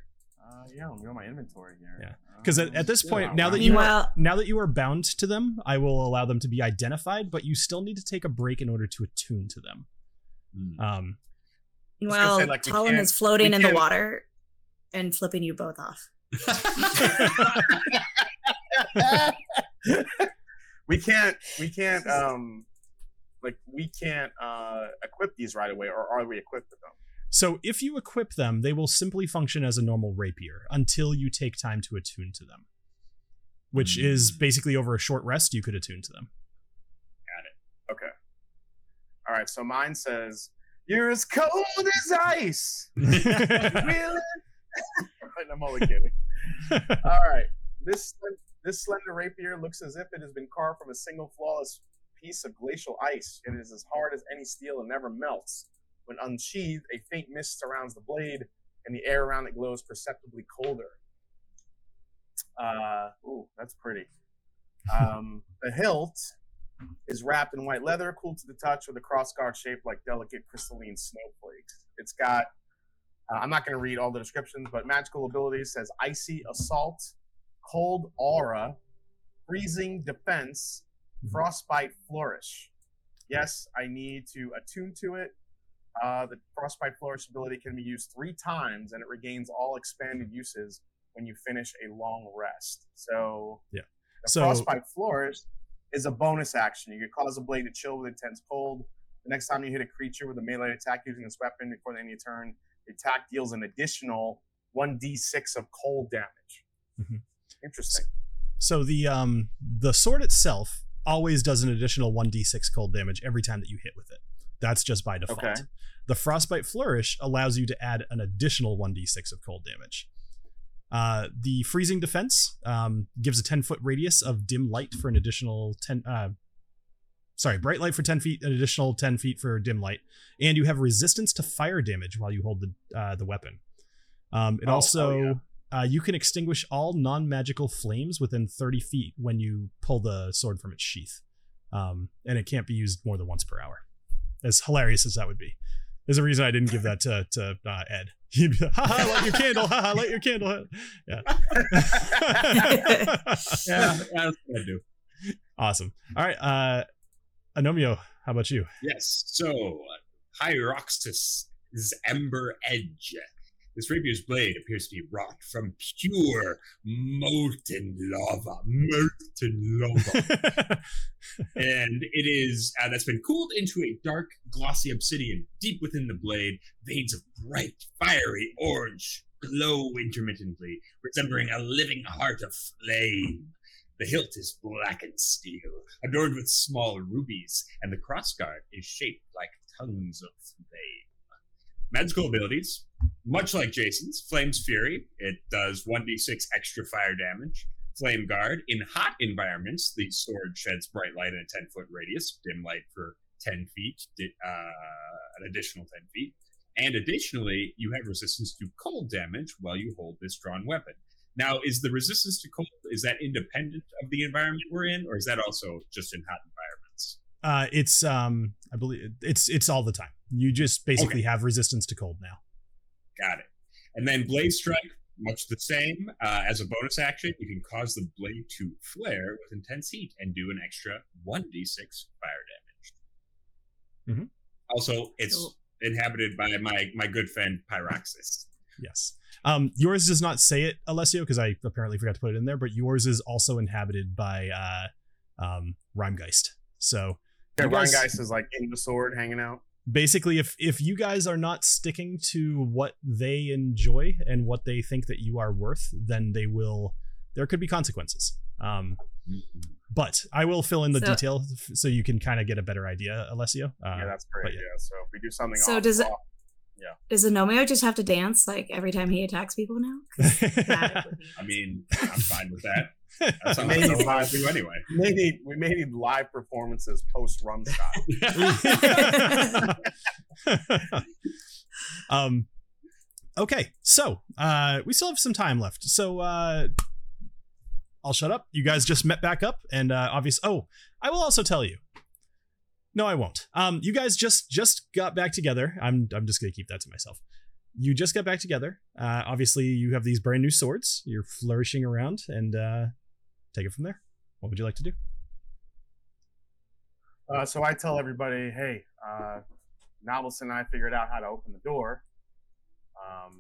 S2: Uh, yeah, let me go to my inventory here.
S1: Yeah. 'Cause at-
S2: Um,
S1: at this point, now that you-
S3: Meanwhile,
S1: Now that you are bound to them, I will allow them to be identified, but you still need to take a break in order to attune to them.
S5: Hmm.
S1: Um,
S3: well,
S2: say, like, we
S3: Talin
S2: can't-
S3: is floating in the water and flipping you both off.
S2: we can't we can't um like we can't uh equip these right away or are we equipped with them
S1: so if you equip them, they will simply function as a normal rapier until you take time to attune to them, which is
S5: Hmm.
S1: basically over a short rest. You could attune to them. Got it.
S2: Okay all right so mine says you're as cold as ice really i'm only kidding all right this this slender rapier looks as if it has been carved from a single flawless piece of glacial ice it is as hard as any steel and never melts when unsheathed a faint mist surrounds the blade and the air around it glows perceptibly colder uh ooh that's pretty um the hilt is wrapped in white leather, cool to the touch, with a crossguard shaped like delicate crystalline snowflakes. It's got, uh, I'm not going to read all the descriptions, but magical abilities says icy assault, cold aura, freezing defense,
S1: Mhm.
S2: frostbite flourish. Yes, I need to attune to it. Uh, the frostbite flourish ability can be used three times, and it regains all expanded uses when you finish a long rest. So,
S1: Yeah.
S2: the
S1: So-
S2: frostbite flourish is a bonus action. You can cause a blade to chill with intense cold. The next time you hit a creature with a melee attack using this weapon before the end of your turn, the attack deals an additional 1d6 of cold damage.
S1: Mhm.
S2: Interesting.
S1: So the um the sword itself always does an additional 1d6 cold damage every time that you hit with it. That's just by default.
S2: Okay.
S1: The frostbite flourish allows you to add an additional 1d6 of cold damage. Uh, the freezing defense um, gives a 10 foot radius of dim light for an additional 10 uh, sorry bright light for 10 feet an additional 10 feet for dim light and you have resistance to fire damage while you hold the uh, the weapon um, it
S2: Oh, oh,
S1: also
S2: yeah.
S1: uh, you can extinguish all non-magical flames within 30 feet when you pull the sword from its sheath um, and it can't be used more than once per hour as hilarious as that would be there's a reason i didn't give that to, to uh, Edd he'd be like, haha light your candle haha light your candle yeah
S5: Yeah, that's what I do.
S1: awesome all right uh anomio how about you
S5: Yes. So, Hyroxus' Ember Edge. This rapier's blade appears to be wrought from pure molten lava. Molten lava. and it is uh, that's been cooled into a dark, glossy obsidian. Deep within the blade, veins of bright, fiery orange glow intermittently, resembling a living heart of flame. The hilt is blackened steel, adorned with small rubies, and the crossguard is shaped like tongues of flame. Magical abilities, much like Jason's, Flame's Fury, it does 1d6 extra fire damage. Flame Guard, in hot environments, the sword sheds bright light in a 10 foot radius, dim light for 10 feet, uh, an additional 10 feet. And additionally, you have resistance to cold damage while you hold this drawn weapon. Now, is the resistance to cold is that independent of the environment we're in, or is that also just in hot environments?
S1: uh it's um i believe it's it's all the time you just basically have resistance to cold now
S5: Got it. And then Blade Strike, much the same. Uh, as a bonus action, you can cause the blade to flare with intense heat and do an extra 1d6 fire damage.
S1: Mhm.
S5: Also, it's
S3: Cool.
S5: inhabited by my, my good friend Pyroxis.
S1: yes um yours does not say it alessio because i apparently forgot to put it in there but yours is also inhabited by uh um rhymegeist so
S2: Yeah,
S1: guys-
S2: Geist is like in the sword hanging out.
S1: Basically if if you guys are not sticking to what they enjoy and what they think that you are worth then they will there could be consequences um but i will fill in the
S3: So-
S1: detail f- so you can kind of get a better idea alessio uh,
S2: yeah, that's great. Yeah.
S1: yeah.
S2: so if we do something
S3: So
S2: off,
S3: does it-
S2: off,
S3: Does Anomio just have to dance like every time he attacks people now be-
S5: I mean, I'm fine with that. That's something
S2: Maybe
S5: I
S2: five.
S5: do anyway.
S2: We may need we may need live performances post rum shot.
S1: um okay so uh we still have some time left. So uh i'll shut up. You guys just met back up and uh obvious oh i will also tell you. No i won't. Um you guys just just got back together. I'm i'm just gonna keep that to myself. You just got back together. Uh obviously you have these brand new swords. You're flourishing around and uh take it from there what would you like to do
S2: Uh, so I tell everybody, hey, uh, Nobilis and I figured out how to open the door. Um,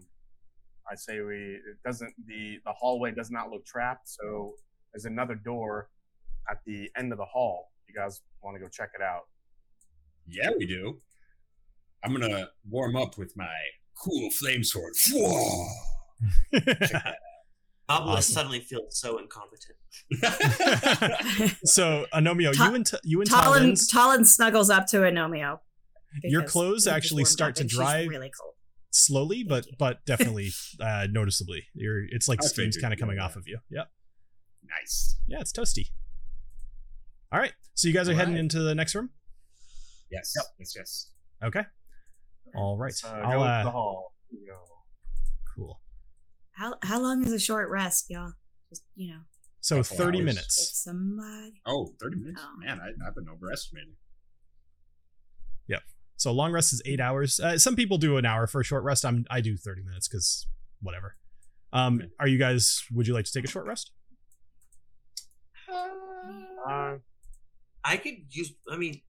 S2: I say we it doesn't the the hallway does not look trapped, so there's another door at the end of the hall. You guys want to go check it out?
S5: Yeah, we do. I'm gonna warm up with my cool flame sword. Whoa!
S4: Nobilis
S1: Awesome.
S4: suddenly feels so incompetent.
S1: so anomio
S3: Ta-
S1: you and T- you and
S3: Talin,
S1: Talin
S3: Talin snuggles up to Anomio.
S1: Your clothes actually start to dry
S3: Really cold.
S1: slowly but
S3: you.
S1: but definitely uh noticeably you're it's like
S5: I
S1: steam's kind of coming
S5: yeah.
S1: off of you yeah
S5: nice.
S1: yeah it's toasty all right so you guys are heading
S5: Alright.
S1: into the next room
S5: Yes. Yep. Yes. Yes.
S1: okay all right
S2: Uh,
S1: i'll
S2: go into
S1: uh
S2: the hall. You
S1: cool
S3: How how long is a short rest, y'all? Just you know,
S1: so 30
S5: hours.
S3: if
S1: minutes
S3: somebody.
S5: Oh, 30 minutes.
S3: Oh.
S5: Man, I, I've been overestimating. Yep.
S1: So long rest is eight hours uh, some people do an hour for a short rest i'm i do 30 minutes because whatever um are you guys would you like to take a short rest
S2: Uh,
S4: I could use. I mean,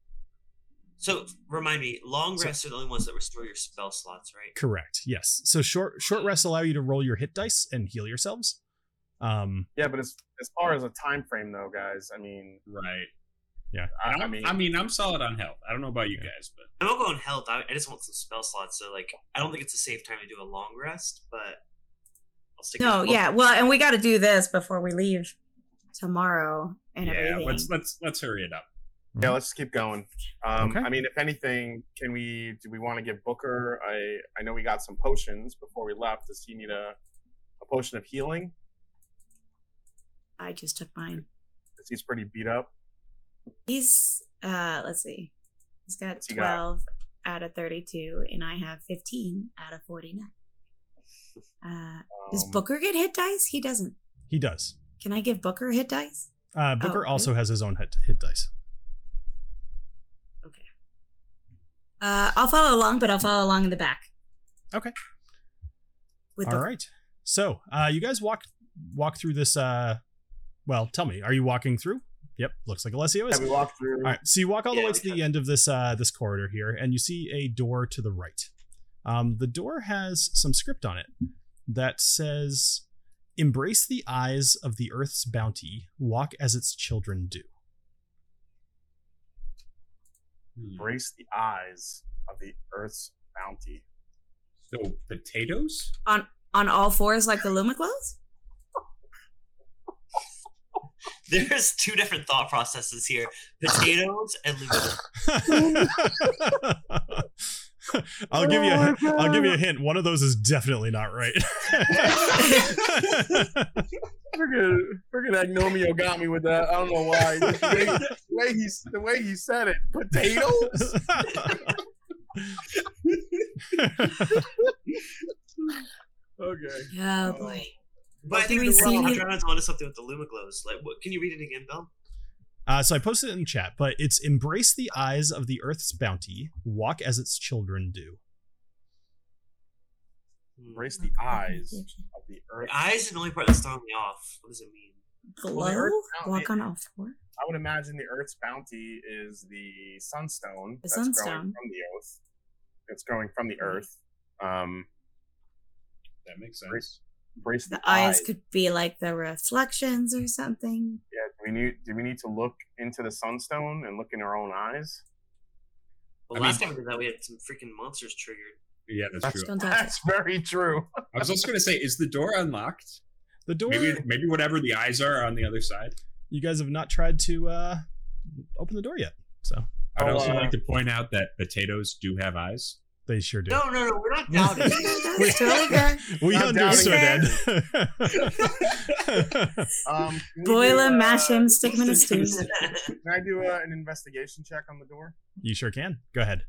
S4: so remind me. Long
S1: So-
S4: rests are the only ones that restore your spell slots, right?
S1: correct yes so short short rests allow you to roll your hit dice and heal yourselves um
S2: yeah, but as as far as a time frame though, guys, I mean,
S5: Right.
S1: Yeah.
S2: I, I mean,
S5: I mean, I'm solid on health. I don't know about you
S1: Yeah.
S5: guys, but
S4: I'm not going health. I, I just want some spell slots. So like, I don't think it's a safe time to do a long rest, but I'll stick.
S3: No,
S4: with-
S3: yeah. Well, and we got to do this before we leave tomorrow and
S5: yeah,
S3: everything.
S5: let's let's let's hurry it up.
S2: Yeah, let's keep going. Um,
S1: Okay.
S2: I mean, if anything, can we? Do we want to give Booker? I I know we got some potions before we left. Does he need a a potion of healing?
S3: I just took mine.
S2: Because he's pretty beat up.
S3: He's uh let's see. He's got
S2: What's he got?
S3: 12 out of 32 and I have 15 out of 49. Uh does
S2: Um,
S3: Booker get hit dice? He doesn't.
S1: he does
S3: Can I give Booker hit dice?
S1: uh booker
S3: Oh,
S1: also has his own hit, hit dice
S3: Okay. Uh I'll follow along, but I'll follow along in the back.
S1: Okay.
S3: With
S1: All
S3: Booker.
S1: right. So, uh, you guys walk walk through this. Uh, well, tell me, are you walking through? Yep, looks like Alessio is.
S2: Have we walked through?
S1: All right, so you walk all the
S4: Yeah,
S1: way to the
S4: can.
S1: end of this uh, this corridor here, and you see a door to the right. Um, the door has some script on it that says, "Embrace the eyes of the earth's bounty. Walk as its children do." Hmm.
S2: Embrace the eyes of the Earth's bounty.
S5: So potatoes?
S3: On on all fours like the Lumiclos?
S4: There's two different thought processes here: potatoes and lumina.
S1: I'll give you. A, oh I'll give you a hint. One of those is definitely not right.
S2: Freaking, freaking Anomio got me with that. I don't know why. The way, the way he the way he said it, potatoes. Okay.
S3: Oh boy.
S4: But I think
S3: we
S4: the
S3: see
S4: world
S3: you-
S4: I'm onto something with the lumiglows. Like, what? Can you read it again, Bill?
S1: Uh, so I posted it in chat, but it's embrace the eyes of the earth's bounty, walk as its children do.
S2: Embrace the eyes of the Earth.
S4: The eyes is the only part that's throwing me off. What does it mean?
S3: Glow?
S2: the Earth
S3: Walk on all four?
S2: I would imagine the Earth's bounty is the sunstone
S3: The
S2: that's growing
S3: sunstone.
S2: from the Earth. It's growing from the Earth. Um,
S5: That makes
S2: Embrace,
S5: sense.
S2: Embrace the,
S3: The eyes could be like the reflections or something.
S2: Yeah. Do we need? Do we need to look into the sunstone and look in our own eyes?
S4: Well,
S5: I
S4: last
S5: mean-
S4: time we did that, we had some freaking monsters triggered.
S5: Yeah, that's,
S2: That's-
S5: true.
S3: Don't it.
S2: That's very true.
S5: I was also gonna say, is the door unlocked?
S1: The door.
S5: Maybe maybe whatever the eyes are on the other side.
S1: You guys have not tried to uh, open the door yet. So
S5: I'd
S2: Oh,
S5: also
S2: uh,
S5: like to point out that potatoes do have eyes.
S1: They sure do.
S4: No, no, no. We're not doubting.
S3: That's totally fair.
S1: we
S2: Not
S1: understood
S3: doubting
S2: Um,
S3: Boil
S2: do,
S3: him,
S2: uh,
S3: mash him, stick him in a stew.
S2: Can I do uh, an investigation check on the door?
S1: you sure can. Go ahead.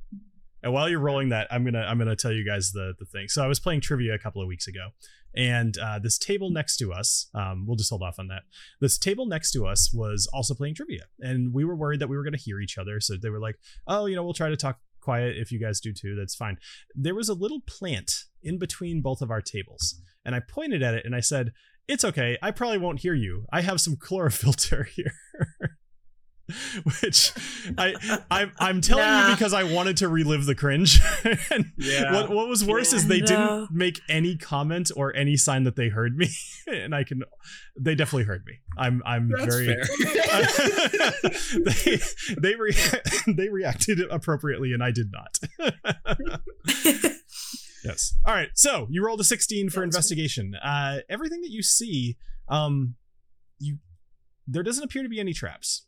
S1: And while you're rolling that, I'm gonna I'm gonna tell you guys the the thing. So I was playing trivia a couple of weeks ago, and uh, this table next to us, um, we'll just hold off on that. This table next to us was also playing trivia, and we were worried that we were gonna hear each other. So they were like, "Oh, you know, we'll try to talk quiet if you guys do too. That's fine." There was a little plant in between both of our tables, and I pointed at it and I said, "It's okay. I probably won't hear you. I have some chlorophyll here." Which I, I I'm telling
S3: Nah.
S1: you because I wanted to relive the cringe. and
S5: Yeah.
S1: what what was worse is they
S3: No.
S1: didn't make any comment or any sign that they heard me, and I can, they definitely heard me. I'm I'm
S5: That's
S1: very.
S5: fair.
S1: they they re- they reacted appropriately, and I did not. yes. All right. So you rolled a 16 for
S3: That's
S1: investigation. Uh, everything that you see, um, you there doesn't appear to be any traps.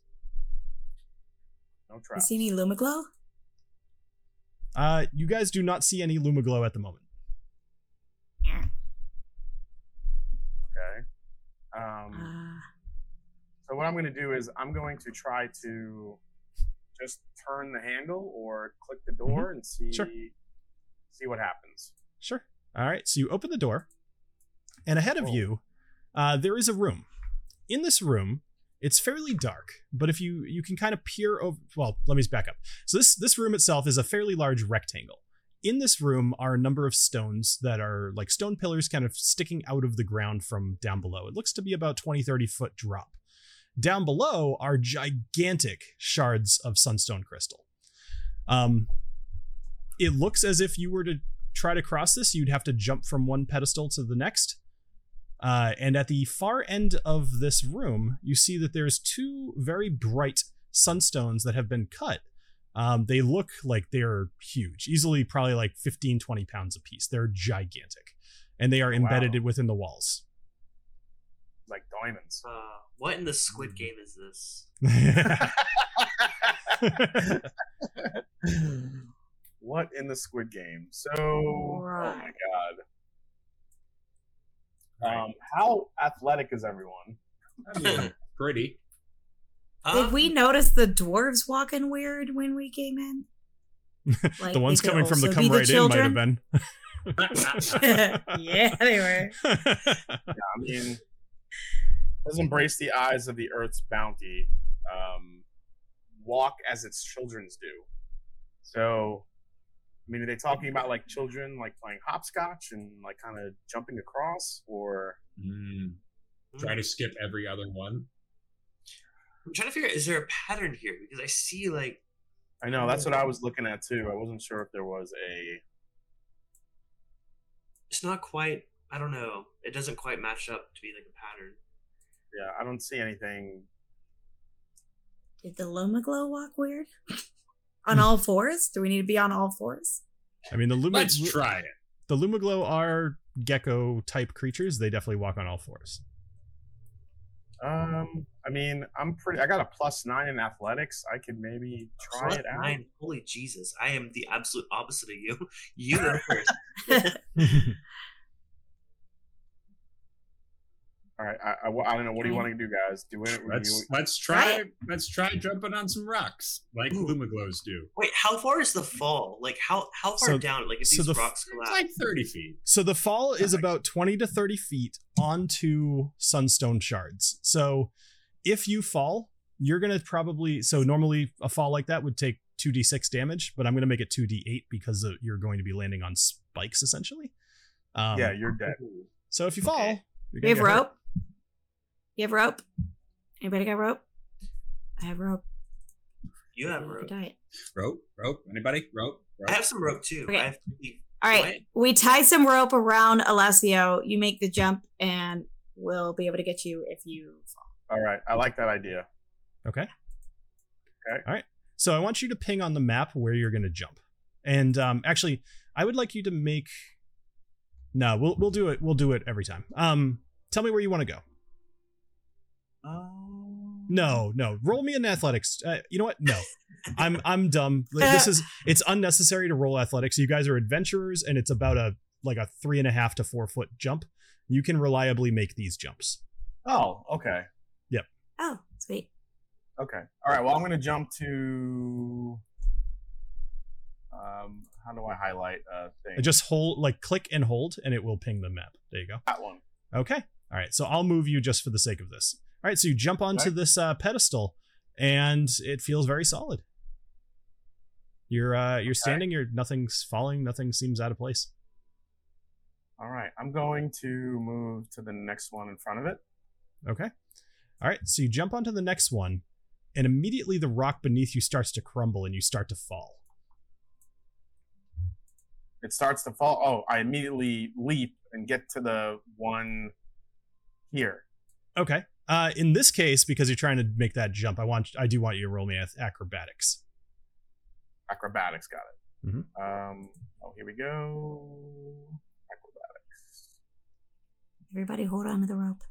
S2: No
S3: You see any Lumaglow?
S1: Uh, you guys do not see any Lumaglow at the moment.
S2: Okay. Um,
S3: Uh,
S2: so what I'm going to do is I'm going to try to just turn the handle or click the door and see
S1: Mm-hmm. Sure.
S2: see what happens.
S1: Sure. All right. So you open the door, and ahead of
S2: Whoa.
S1: you, uh, there is a room. In this room, it's fairly dark, but if you you can kind of peer over. Well, let me just back up. So this this room itself is a fairly large rectangle. In this room are a number of stones that are like stone pillars kind of sticking out of the ground from down below. It looks to be about 20, 30 foot drop. Down below are gigantic shards of sunstone crystal. Um, it looks as if you were to try to cross this, you'd have to jump from one pedestal to the next. Uh, and at the far end of this room, you see that there's two very bright sunstones that have been cut. Um, they look like they're huge, easily probably like 15, 20 pounds apiece. They're gigantic. And they are
S2: Oh,
S1: embedded
S2: wow.
S1: within the walls.
S2: Like diamonds.
S4: Uh, what in the Squid Game is this?
S2: what in the Squid Game? So, oh my
S3: Right.
S2: Um, how athletic is everyone?
S5: I mean, pretty.
S4: Uh,
S3: Did we notice the dwarves walking weird when we came in? Like,
S1: the ones coming from the
S3: also
S1: come
S3: be the
S1: right in might have been.
S3: yeah, they were.
S2: I mean, let's embrace the eyes of the earth's bounty. Um, walk as its children's do. So, I mean, are they talking about like children like playing hopscotch and like kind of jumping across, or
S5: Mm, try to skip every other one.
S4: I'm trying to figure out is there a pattern here because I see like
S2: I know that's what I was looking at too. I wasn't sure if there was a.
S4: it's not quite. I don't know. It doesn't quite match up to be like a pattern.
S2: Yeah, I don't see anything.
S3: Did the Lumaglow walk weird? on all fours? Do we need to be on all fours?
S1: I mean, the Luma,
S5: Let's try it.
S1: the Lumaglow are gecko type creatures. They definitely walk on all fours.
S2: Um, I mean, I'm pretty. I got a plus nine in athletics. I could maybe try
S4: Plus
S2: it out.
S4: nine. Holy Jesus! I am the absolute opposite of you. You go first.
S2: All right, I, I, I don't know. What do you want to do, guys? Do it.
S5: Let's let's try let's try jumping on some rocks like
S4: Ooh.
S5: Lumaglows do.
S4: Wait, how far is the fall? Like how how far
S1: So-
S4: down? Like if
S1: so
S4: these
S1: the f-
S4: rocks
S5: It's
S4: collapse.
S5: like thirty feet.
S1: So the fall is
S5: Nice.
S1: about 20 to 30 feet onto sunstone shards. So if you fall, you're going to probably. So normally a fall like that would take 2d6 damage, but I'm going to make it 2d8 because of, you're going to be landing on spikes essentially. Um,
S2: yeah, you're dead.
S1: So if you fall,
S4: Okay.
S1: you're
S3: have rope? You have rope? Anybody got rope? I have rope.
S4: you have rope.
S3: could tie it.
S5: Rope, rope. Anybody? Rope, rope.
S4: I have some rope too.
S3: Okay.
S4: I have
S3: All right. We tie some rope around Alessio. You make the jump, and we'll be able to get you if you fall.
S2: All right, I like that idea.
S1: Okay.
S2: Okay.
S1: All right. So I want you to ping on the map where you're going to jump. And um, actually, I would like you to make. No, we'll we'll do it. We'll do it every time. Um, tell me where you want to go.
S2: Um,
S1: No, no. Roll me an athletics. Uh, you know what? No. I'm I'm dumb. Like, this is it's unnecessary to roll athletics. You guys are adventurers, and it's about a like a three and a half to four foot jump. You can reliably make these jumps.
S2: Oh, okay. Yep.
S3: Oh, sweet.
S2: Okay. All right. Well, I'm going to jump to. Um, how do I highlight a thing?
S1: Just hold, like click and hold, and it will ping the map. There you go.
S2: that one.
S1: Okay. All right. So I'll move you just for the sake of this. All right. So you jump onto
S2: Okay.
S1: this uh, pedestal, and it feels very solid. You're uh, you're standing. You're nothing's falling. Nothing seems out of place.
S2: All right. I'm going to move to the next one in front of it.
S1: Okay. All right. So you jump onto the next one, and immediately the rock beneath you starts to crumble, and you start to fall.
S2: It starts to fall. Oh, I immediately leap and get to the one here.
S1: Okay. Uh, in this case, because you're trying to make that jump, I want I do want you to roll me ac- acrobatics.
S2: Acrobatics got it.
S1: Mhm.
S2: Um. Oh, here we go. Acrobatics.
S3: Everybody hold on to the rope.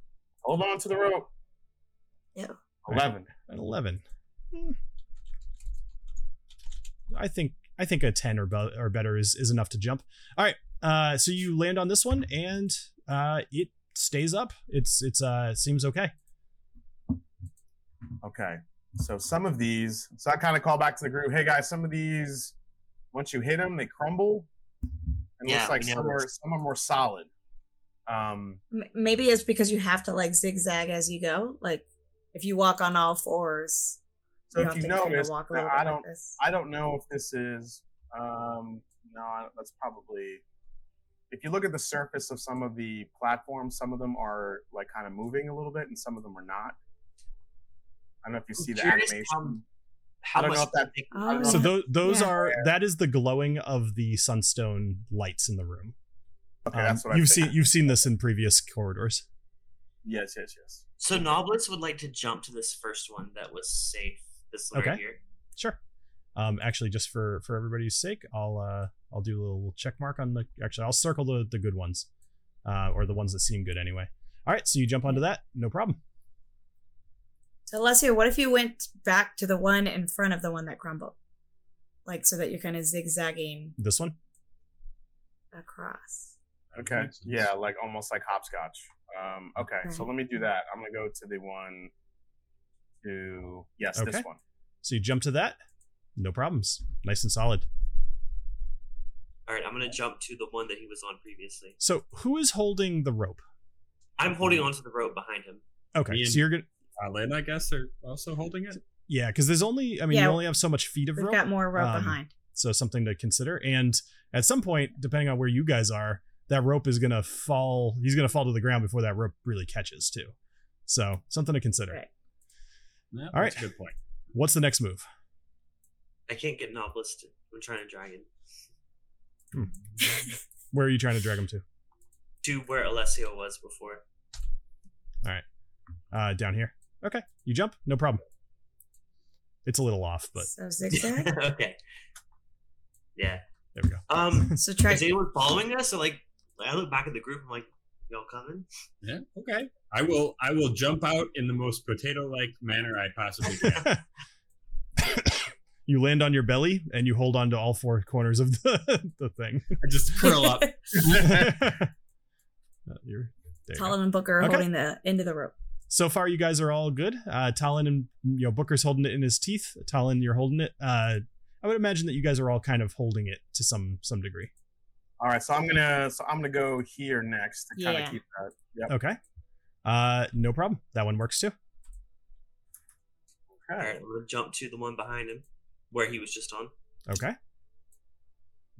S2: Hold on to the rope.
S3: Yeah.
S2: Eleven.
S1: An eleven. Hmm. I think I think a ten or, be- or better is is enough to jump. All right. Uh, so you land on this one, and uh, it stays up. It's it's uh seems okay.
S2: Okay. So some of these, so I kind of call back to the group. Hey guys, some of these, once you hit them, they crumble. And
S4: Yeah,
S2: looks like some are some are more solid. Um.
S3: Maybe it's because you have to like zigzag as you go. Like if you walk on all fours,
S2: So
S3: you
S2: if you
S3: to kinda
S2: notice,
S3: walk a
S2: I don't,
S3: like.
S2: I don't know if this is. Um. No, that's probably. If you look at the surface of some of the platforms, some of them are like kind of moving a little bit, and some of them are not. I don't know if you see the
S4: curious
S2: animation.
S4: how- How
S2: I don't
S4: much
S2: know if that-
S4: they-
S2: I don't know
S3: Oh.
S1: So
S2: if-
S1: those those
S3: Yeah.
S1: are that is the glowing of the sunstone lights in the room.
S2: okay,
S1: Um,
S2: that's what
S1: you've
S2: think.
S1: seen you've seen this in previous corridors.
S2: Yes, yes, yes.
S4: So Nobilis would like to jump to this first one that was safe. This one right
S1: Okay.
S4: here.
S1: Sure. Um, actually, just for for everybody's sake, I'll uh I'll do a little check mark on the. Actually, I'll circle the the good ones, uh, or the ones that seem good anyway. All right, so you jump onto that, no problem.
S3: So Alessio, what if you went back to the one in front of the one that crumbled? Like so that you're kind of zigzagging
S1: This one.
S3: across.
S2: Okay. Yeah, like almost like hopscotch. Um, okay, so let me do that. I'm gonna go to the one to yes,
S1: Okay.
S2: this one.
S1: So you jump to that, no problems, nice and solid.
S4: All right, I'm gonna jump to the one that he was on previously.
S1: So who is holding the rope?
S4: I'm holding onto the rope behind him.
S1: Okay,
S5: Me
S1: so you're gonna
S5: Uh, Lynn, I guess, are also holding it.
S1: yeah, because there's only I mean
S3: Yeah.
S1: you only have so much feet of
S3: We've
S1: rope.
S3: got more rope
S1: um,
S3: behind.
S1: so something to consider and at some point depending on where you guys are that rope is gonna fall he's gonna fall to the ground before that rope really catches too so something to consider
S3: Right.
S5: Yeah,
S1: All
S5: that's a good point.
S1: what's the next move
S4: I can't get Nobilis. To, I'm trying to drag him
S1: where are you trying to drag him to
S4: to where Alessio was before. All right.
S1: Uh down here okay you jump no problem it's a little off but
S3: So zigzag.
S4: okay. Yeah.
S1: there we go
S4: Um.
S3: so try.
S4: Is anyone following us? So like, I look back at the group. I'm like, y'all coming?
S5: Yeah. Okay. I will. I will jump out in the most potato-like manner I possibly can.
S1: you land on your belly and you hold on to all four corners of the, the thing
S5: I just curl up.
S1: Uh, you're, there you
S3: and Booker are
S1: Okay.
S3: holding the end of the rope.
S1: So far you guys are all good uh talon and you know booker's holding it in his teeth talon you're holding it uh i would imagine that you guys are all kind of holding it to some some degree
S2: All right, so I'm gonna so I'm gonna go here next to kind of
S3: Yeah.
S2: keep that. Yep.
S1: okay uh no problem that one works too
S4: All right,
S2: Okay.
S4: I'm gonna jump to the one behind him, where he was just on.
S1: okay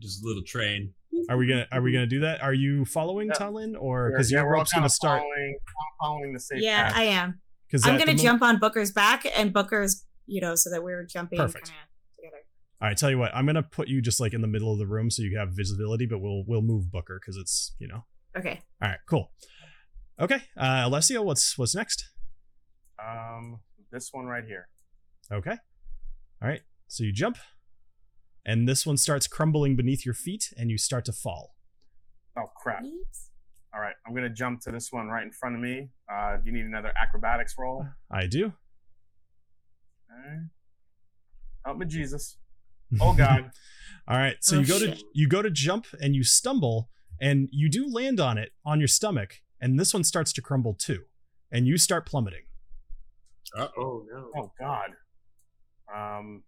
S5: Just a little train.
S1: are we gonna are we gonna do that are you following
S2: Yeah.
S1: talon or because
S2: yeah,
S1: your
S2: we're all
S1: rope's gonna start
S2: Following, I'm following the safe
S3: Yeah,
S2: path.
S3: I am.
S1: because
S3: I'm gonna jump on Booker's back and Booker's, you know, so that we're jumping
S1: Perfect.
S3: kinda together.
S1: all right tell you what i'm gonna put you just like in the middle of the room so you have visibility but we'll we'll move booker because it's you know
S3: Okay.
S1: all right cool okay uh alessio what's what's next
S2: Um, this one right here.
S1: Okay. All right. So you jump, and this one starts crumbling beneath your feet, and you start to fall.
S2: Oh crap!
S3: Oops.
S2: All right, I'm gonna jump to this one right in front of me. Uh, do you need another acrobatics roll?
S1: I do.
S2: Okay. Help me, Jesus. Oh God.
S1: All right, so
S3: Oh,
S1: you go to you go to jump and you stumble and you do land on it on your stomach and this one starts to crumble too and you start plummeting.
S4: Oh no.
S2: Oh God. Um.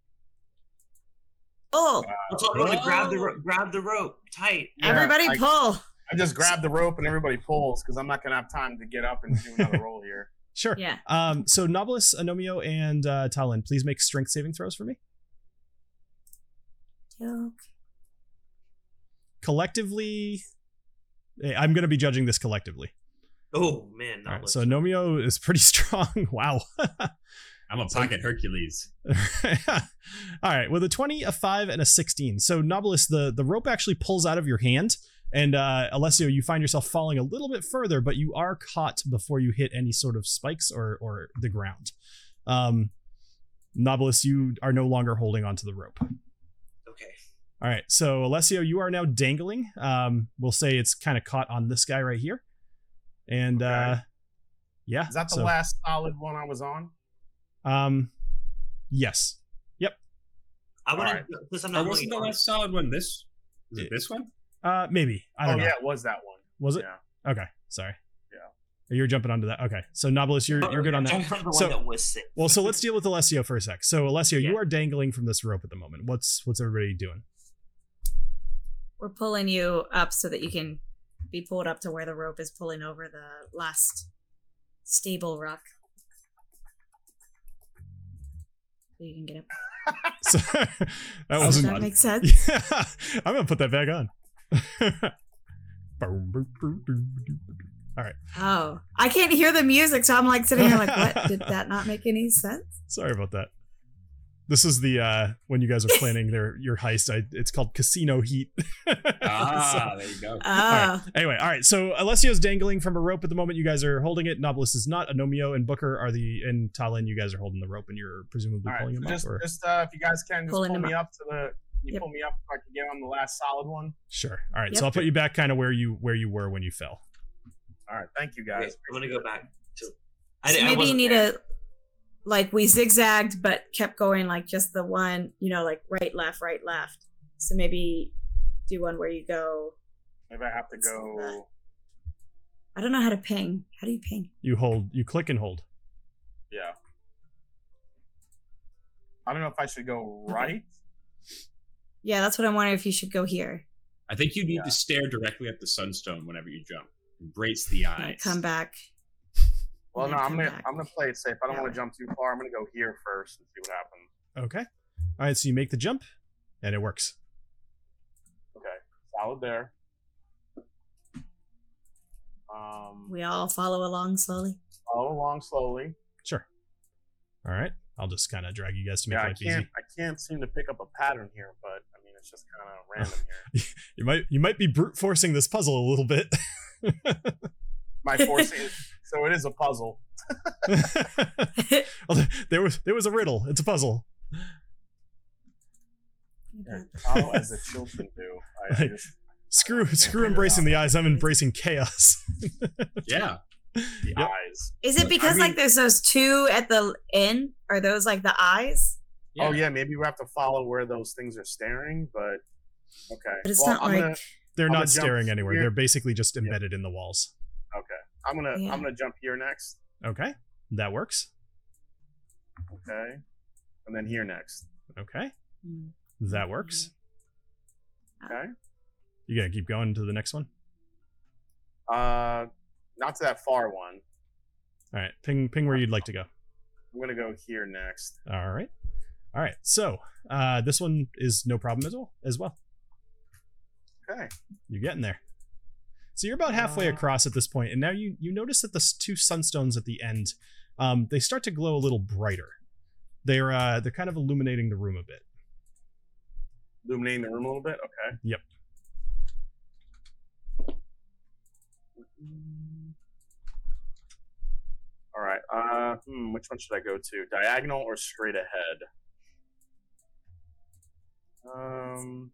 S3: Pull.
S4: I'm talking about grab the
S5: Whoa.
S4: grab the rope tight.
S2: yeah,
S3: Everybody
S2: I,
S3: pull.
S2: I just grab the rope and everybody pulls because I'm not gonna have time to get up and do another roll here.
S1: Sure.
S3: Yeah.
S1: Um so Nobilis, Anomio and uh Talin, please make strength saving throws for me. Collectively eh, I'm going to be judging this collectively.
S4: Oh man.
S1: All right. So
S4: much.
S1: Anomio is pretty strong. wow.
S5: I'm a pocket Hercules.
S1: All right, with a 20, a 5, and a 16. So, Nobilis, the, the rope actually pulls out of your hand. And uh, Alessio, you find yourself falling a little bit further, but you are caught before you hit any sort of spikes or, or the ground. Um, Nobilis, you are no longer holding onto the rope.
S4: Okay.
S1: All right, so Alessio, you are now dangling. Um, we'll say it's kind of caught on this guy right here. And
S2: Okay.
S1: uh, yeah.
S2: Is that the
S1: so,
S2: last solid one I was on?
S1: Um, yes. Yep.
S4: I want
S2: Alright.
S4: to. Plus, I'm
S5: Or
S4: not
S5: wasn't the last solid one this? Was
S1: It-
S5: it this one?
S1: Uh, maybe. I
S2: Oh
S1: don't know.
S2: yeah, it was that one.
S1: Was it?
S2: Yeah.
S1: Okay, sorry.
S2: Yeah.
S1: You're jumping onto that. Okay, so Nobilis, you're you're good on that.
S4: Jump from the
S1: So-
S4: one that was sick.
S1: Well, so let's deal with Alessio for a sec. So Alessio, you are dangling from this rope at the moment. What's what's everybody doing?
S3: We're pulling you up so that you can be pulled up to where the rope is pulling over the last stable rock. So you can get up.
S1: So that
S3: Does
S1: wasn't.
S3: that make sense?
S1: Yeah, I'm gonna put that back on. All right,
S3: Oh, I can't hear the music, so I'm like sitting here like, what? Did that not make any sense?
S1: sorry about that. This is the uh when you guys are planning their your heist. I, it's called Casino Heat.
S5: Ah, there you go.
S3: Oh,
S1: All right. Anyway, all right. So Alessio's dangling from a rope at the moment. You guys are holding it. Nobilis is not. Anomio and Booker are the and Talin. You guys are holding the rope, and you're presumably
S2: All right,
S1: pulling
S2: so
S1: him
S2: just,
S1: up. Or
S2: just uh, if you guys can, just
S3: Pulling
S2: pull me up. to the. You
S3: Yep.
S2: pull me up if I can get on the last solid one.
S1: sure. All right.
S3: Yep.
S1: So I'll put you back, kind of where you where you were when you fell.
S2: All right, thank you
S4: Okay,
S2: guys.
S4: I'm gonna go back to.
S3: I, so maybe you need a like we zigzagged but kept going like just the one, you know, like right, left, right, left. So maybe do one where you go.
S2: Maybe I have to go.
S3: I don't know how to ping. How do you ping?
S1: You hold. You click and hold.
S2: Yeah. I don't know if I should go right.
S3: Yeah, that's what I'm wondering if you should go here.
S5: I think you need
S2: Yeah.
S5: to stare directly at the sunstone whenever you jump. Embrace the
S3: Yeah,
S5: eyes.
S3: come back.
S2: Well, no, I'm gonna
S3: back.
S2: I'm gonna play it safe. I don't
S3: That
S2: want to jump too far. I'm gonna go here first and see what happens.
S1: Okay. All right. So you make the jump, and it works.
S2: Okay, solid there. Um,
S3: We all follow along slowly.
S2: follow along slowly.
S1: Sure. All right. I'll just kind of drag you guys to make
S2: Yeah, I can't
S1: easy.
S2: I can't seem to pick up a pattern here, but I mean it's just kind of random here.
S1: You might you might be brute forcing this puzzle a little bit.
S2: My forcing is so it is a puzzle.
S1: Well, there was there was a riddle. It's a puzzle.
S2: Follow as the children do. I, I
S1: Like,
S2: just,
S1: Screw
S2: can't
S1: screw embracing the eyes. I'm embracing chaos.
S5: Yeah.
S2: the
S1: Yep.
S2: eyes.
S3: Is it
S5: I
S3: because
S5: mean-
S3: like there's those two at the end? Are those like the eyes?
S2: Oh yeah, maybe we have to follow where those things are staring, but okay.
S3: But it's
S2: Well,
S3: not
S2: I'm
S3: like
S2: gonna
S1: They're
S2: I'm
S1: not staring anywhere.
S2: here.
S1: They're basically just embedded in the walls.
S2: okay. I'm gonna
S3: Yeah.
S2: I'm gonna jump here next.
S1: Okay, that works.
S2: Okay, and then here next.
S1: Okay,
S3: Hmm.
S1: that works.
S2: Okay.
S1: You gonna keep going to the next one?
S2: Uh, not to that far one.
S1: All right, ping ping where you'd like to go.
S2: I'm gonna go here next.
S1: All right, all right. So uh, this one is no problem as well. As well,
S2: Okay.
S1: you're getting there. So you're about halfway across at this point, and now you you notice that the two sunstones at the end, um, they start to glow a little brighter. They're uh, they're kind of illuminating the room a bit.
S2: Illuminating the room a little bit. Okay.
S1: Yep.
S2: All right. Uh, hmm, which one should I go to? Diagonal or straight ahead? Um.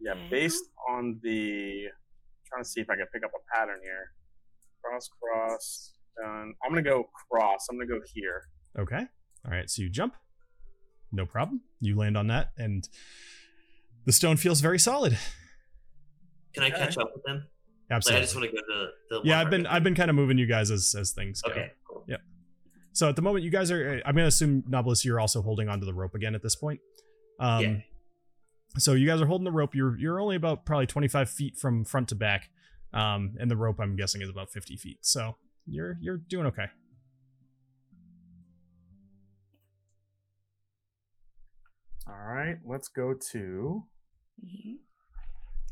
S2: Yeah, based on the, I'm trying to see if I can pick up a pattern here. Cross, cross, done. I'm gonna go cross. I'm gonna go here.
S1: Okay. All right. So you jump. no problem. You land on that, and the stone feels very solid.
S4: Can I catch up with them? Like,
S1: Absolutely.
S4: I just want to go to the.
S1: yeah, I've been. I've been kind of moving you guys as as things go.
S4: Okay, cool.
S1: So at the moment, you guys are. I'm gonna assume Nobilis, you're also holding onto the rope again at this point. Um,
S4: Yeah.
S1: So you guys are holding the rope. You're you're only about probably 25 feet from front to back, um, and the rope I'm guessing is about 50 feet. So you're you're doing okay.
S2: All right, let's go to.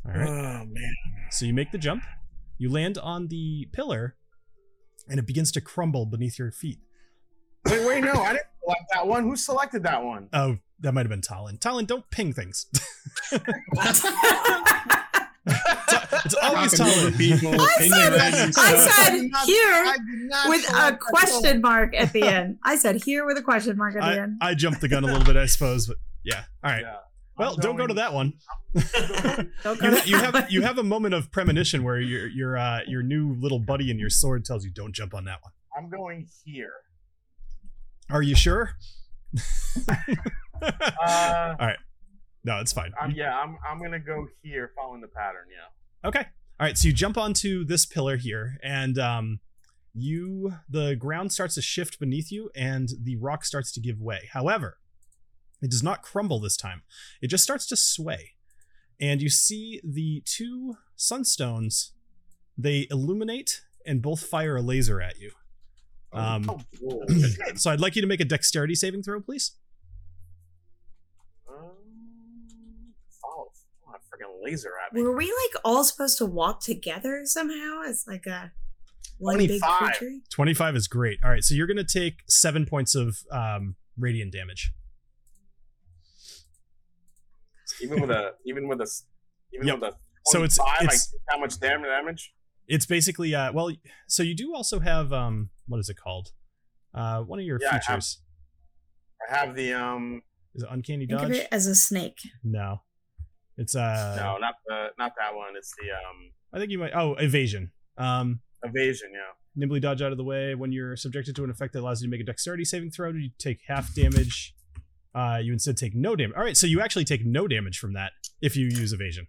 S1: All right.
S2: Oh man.
S1: So you make the jump. You land on the pillar, and it begins to crumble beneath your feet.
S2: Wait, wait, no, I didn't select that one. Who selected that one?
S1: Oh, that might have been Talin. Talin, don't ping things. it's always
S5: Talking
S1: Talin.
S5: people,
S3: I said, I said here
S2: I not
S3: with a
S2: that
S3: question mark at the end. I said here with a question mark at the end.
S1: I jumped the gun a little bit, I suppose, but yeah. All right.
S2: Yeah.
S1: Well,
S2: I'm
S1: don't go to that one.
S3: Go
S1: you, you have you have a moment of premonition where your your uh, your new little buddy and your sword tells you don't jump on that one.
S2: I'm going here.
S1: Are you sure?
S2: Uh,
S1: no, it's fine.
S2: I'm, yeah, I'm. I'm gonna go here, following the pattern. Yeah.
S1: Okay. All right. So you jump onto this pillar here, and um, you the ground starts to shift beneath you, and the rock starts to give way. However, it does not crumble this time. It just starts to sway, and you see the two sunstones. They illuminate and both fire a laser at you. Um,
S2: oh,
S1: so I'd like you to make a dexterity saving throw, please.
S2: Freaking laser at me.
S3: Were we like all supposed to walk together somehow as like a one big
S2: 25.
S3: creature?
S1: Twenty-five is great. All right, so you're gonna take seven points of um, radiant damage.
S2: Even with a, even with a, s- even
S1: Yep.
S2: with a.
S1: So it's- it's-
S2: like how much damage? Damage?
S1: It's basically uh well so you do also have um what is it called? Uh one of your
S2: Yeah, I have-
S1: features.
S2: I have the um.
S1: Is it uncanny
S3: Think of
S1: dodge?
S3: it as a snake.
S1: No. It's uh
S2: no, not the, not that one. It's the um
S1: I think you might oh evasion. Um
S2: evasion. Yeah.
S1: nimbly dodge out of the way when you're subjected to an effect that allows you to make a dexterity saving throw, you take half damage. Uh you instead take no damage. Alright, so you actually take no damage from that if you use evasion.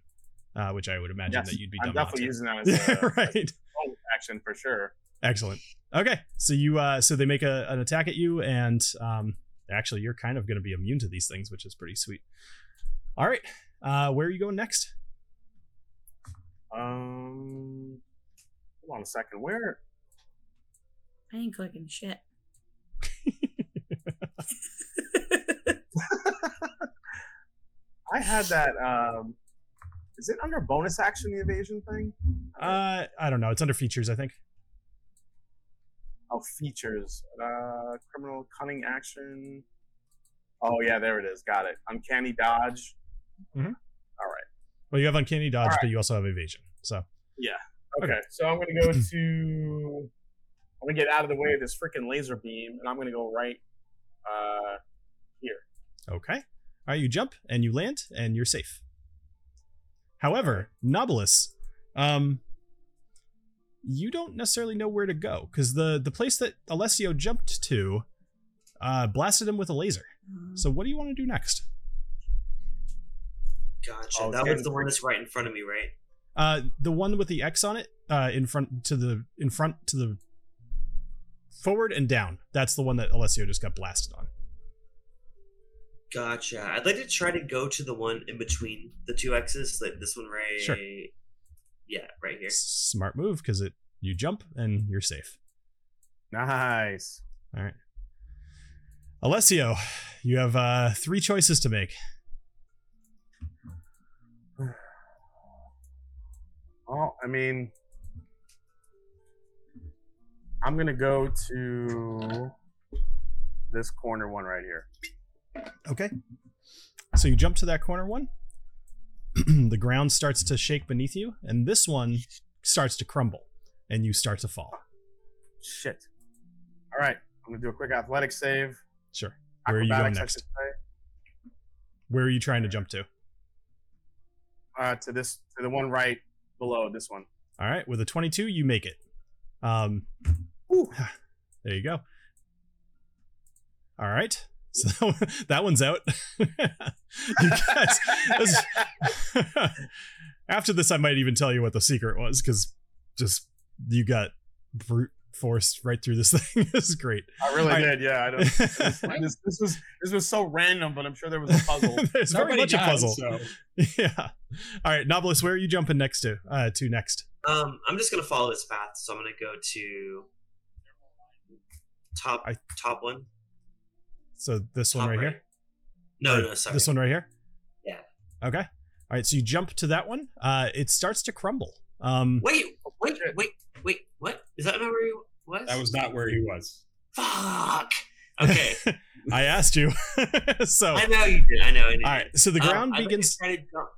S1: Uh, which I would imagine
S2: Yes,
S1: that you'd be
S2: I'm definitely using that as a
S1: right.
S2: bonus action for sure.
S1: Excellent. Okay, so you uh so they make a, an attack at you, and um actually you're kind of going to be immune to these things, which is pretty sweet. All right, uh where are you going next?
S2: Um, hold on a second. Where?
S3: I ain't clicking shit.
S2: I had that. Um, is it under bonus action the evasion thing?
S1: Uh I don't know. It's under features, I think.
S2: Oh, features. Uh, criminal cunning action. Oh yeah, there it is. Got it. Uncanny dodge.
S1: Mhm.
S2: All right.
S1: Well, you have uncanny dodge,
S2: All right.
S1: but you also have evasion. So Yeah.
S2: Okay. So I'm gonna go to. I'm gonna get out of the way of this freaking laser beam, and I'm gonna go right. Uh, here.
S1: okay. All right, you jump and you land and you're safe. However, Nobilis, um, you don't necessarily know where to go because the the place that Alessio jumped to, uh, blasted him with a laser. So what do you want to do next?
S4: Gotcha.
S2: Oh,
S4: that was the one that's right in front of me, right?
S1: Uh, the one with the X on it, uh, in front to the in front to the forward and down. That's the one that Alessio just got blasted on.
S4: Gotcha. I'd like to try to go to the one in between the two X's, like this one right.
S1: Sure.
S4: Yeah, right here.
S1: Smart move because it you jump and you're safe.
S2: nice.
S1: All right, Alessio, you have uh, three choices to make.
S2: Well, I mean, I'm gonna go to this corner one right here.
S1: Okay. So you jump to that corner one. the ground starts to shake beneath you, and this one starts to crumble, and you start to fall.
S2: Shit. All right, I'm gonna do a quick athletic save.
S1: Sure. Where are you going next? Where are you trying to jump to?
S2: Uh, to this, to the one right below this one.
S1: All right, with a 22, you make it. Um, there you go. All right. So that one's out. you guys, this- after this, I might even tell you what the secret was because just you got brute forced right through this thing. this is great.
S2: I really
S1: I-
S2: did. Yeah, I don't. This, this, this was this was so random, but I'm sure there was a puzzle.
S1: There's very
S5: Nobody
S1: much a puzzle.
S5: so-
S1: Yeah. All right, Nobilis, where are you jumping next to? Uh, to next.
S4: Um, I'm just gonna follow this path, so I'm gonna go to top
S1: I-
S4: top one.
S1: So this one right
S4: right.
S1: here.
S4: No, no, sorry.
S1: This one right here.
S4: Yeah.
S1: Okay. All right. So you jump to that one. Uh, it starts to crumble. Um,
S4: Wait, wait, wait, wait. What is that? Where he was?
S5: That was not where he was.
S4: fuck. Okay,
S1: I asked you. so
S4: I know you did. I know. I know.
S1: all right. So the
S4: Um,
S1: ground
S4: I'm gonna
S1: begins.
S4: Try to jump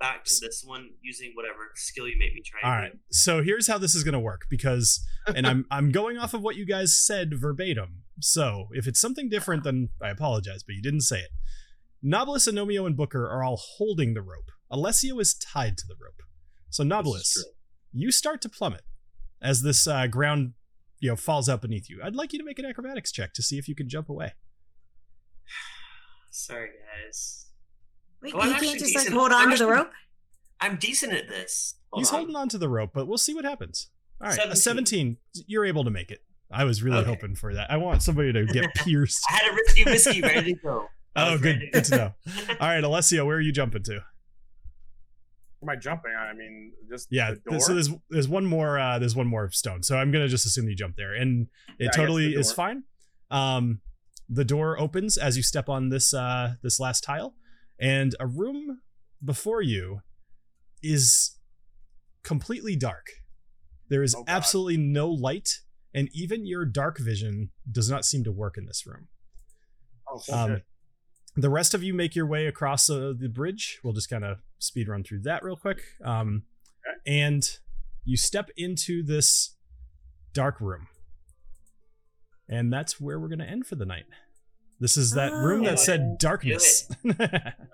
S4: back to this one using whatever skill you make me try.
S1: All right. So here's how this is going to work because, and I'm I'm going off of what you guys said verbatim. So if it's something different, then I apologize, but you didn't say it. Nobilis, Anomio, and Booker are all holding the rope. Alessio is tied to the rope. So Nobilis, you start to plummet as this uh, ground, you know, falls out beneath you. I'd like you to make an acrobatics check to see if you can jump away.
S4: Sorry, guys.
S3: Wait,
S4: Well, I'm
S3: you
S4: actually
S3: can't just like
S4: decent.
S3: hold
S4: I'm
S3: on to the rope.
S4: I'm decent at this. Hold
S1: He's
S4: on.
S1: holding on to the rope, but we'll see what happens. All right, a
S4: 17.
S1: 17. You're able to make it. I was really
S4: Okay.
S1: hoping for that. I want somebody to get pierced.
S4: I had a risky whiskey ready to go.
S1: Oh, good. Good to know. All right, Alessio, where are you jumping to?
S2: Am I jumping? I mean, just
S1: Yeah.
S2: The door?
S1: So there's there's one more uh there's one more stone. So I'm gonna just assume you jump there, and it
S2: guess
S1: totally is fine. Um, the door opens as you step on this uh this last tile, and a room before you is completely dark. There is
S2: Oh,
S1: absolutely no light, and even your dark vision does not seem to work in this room.
S2: oh,
S1: Um, the rest of you make your way across uh, the bridge. We'll just kind of speed run through that real quick. Um, And you step into this dark room. And that's where we're going to end for the night. This is that room
S3: Oh.
S1: that said darkness.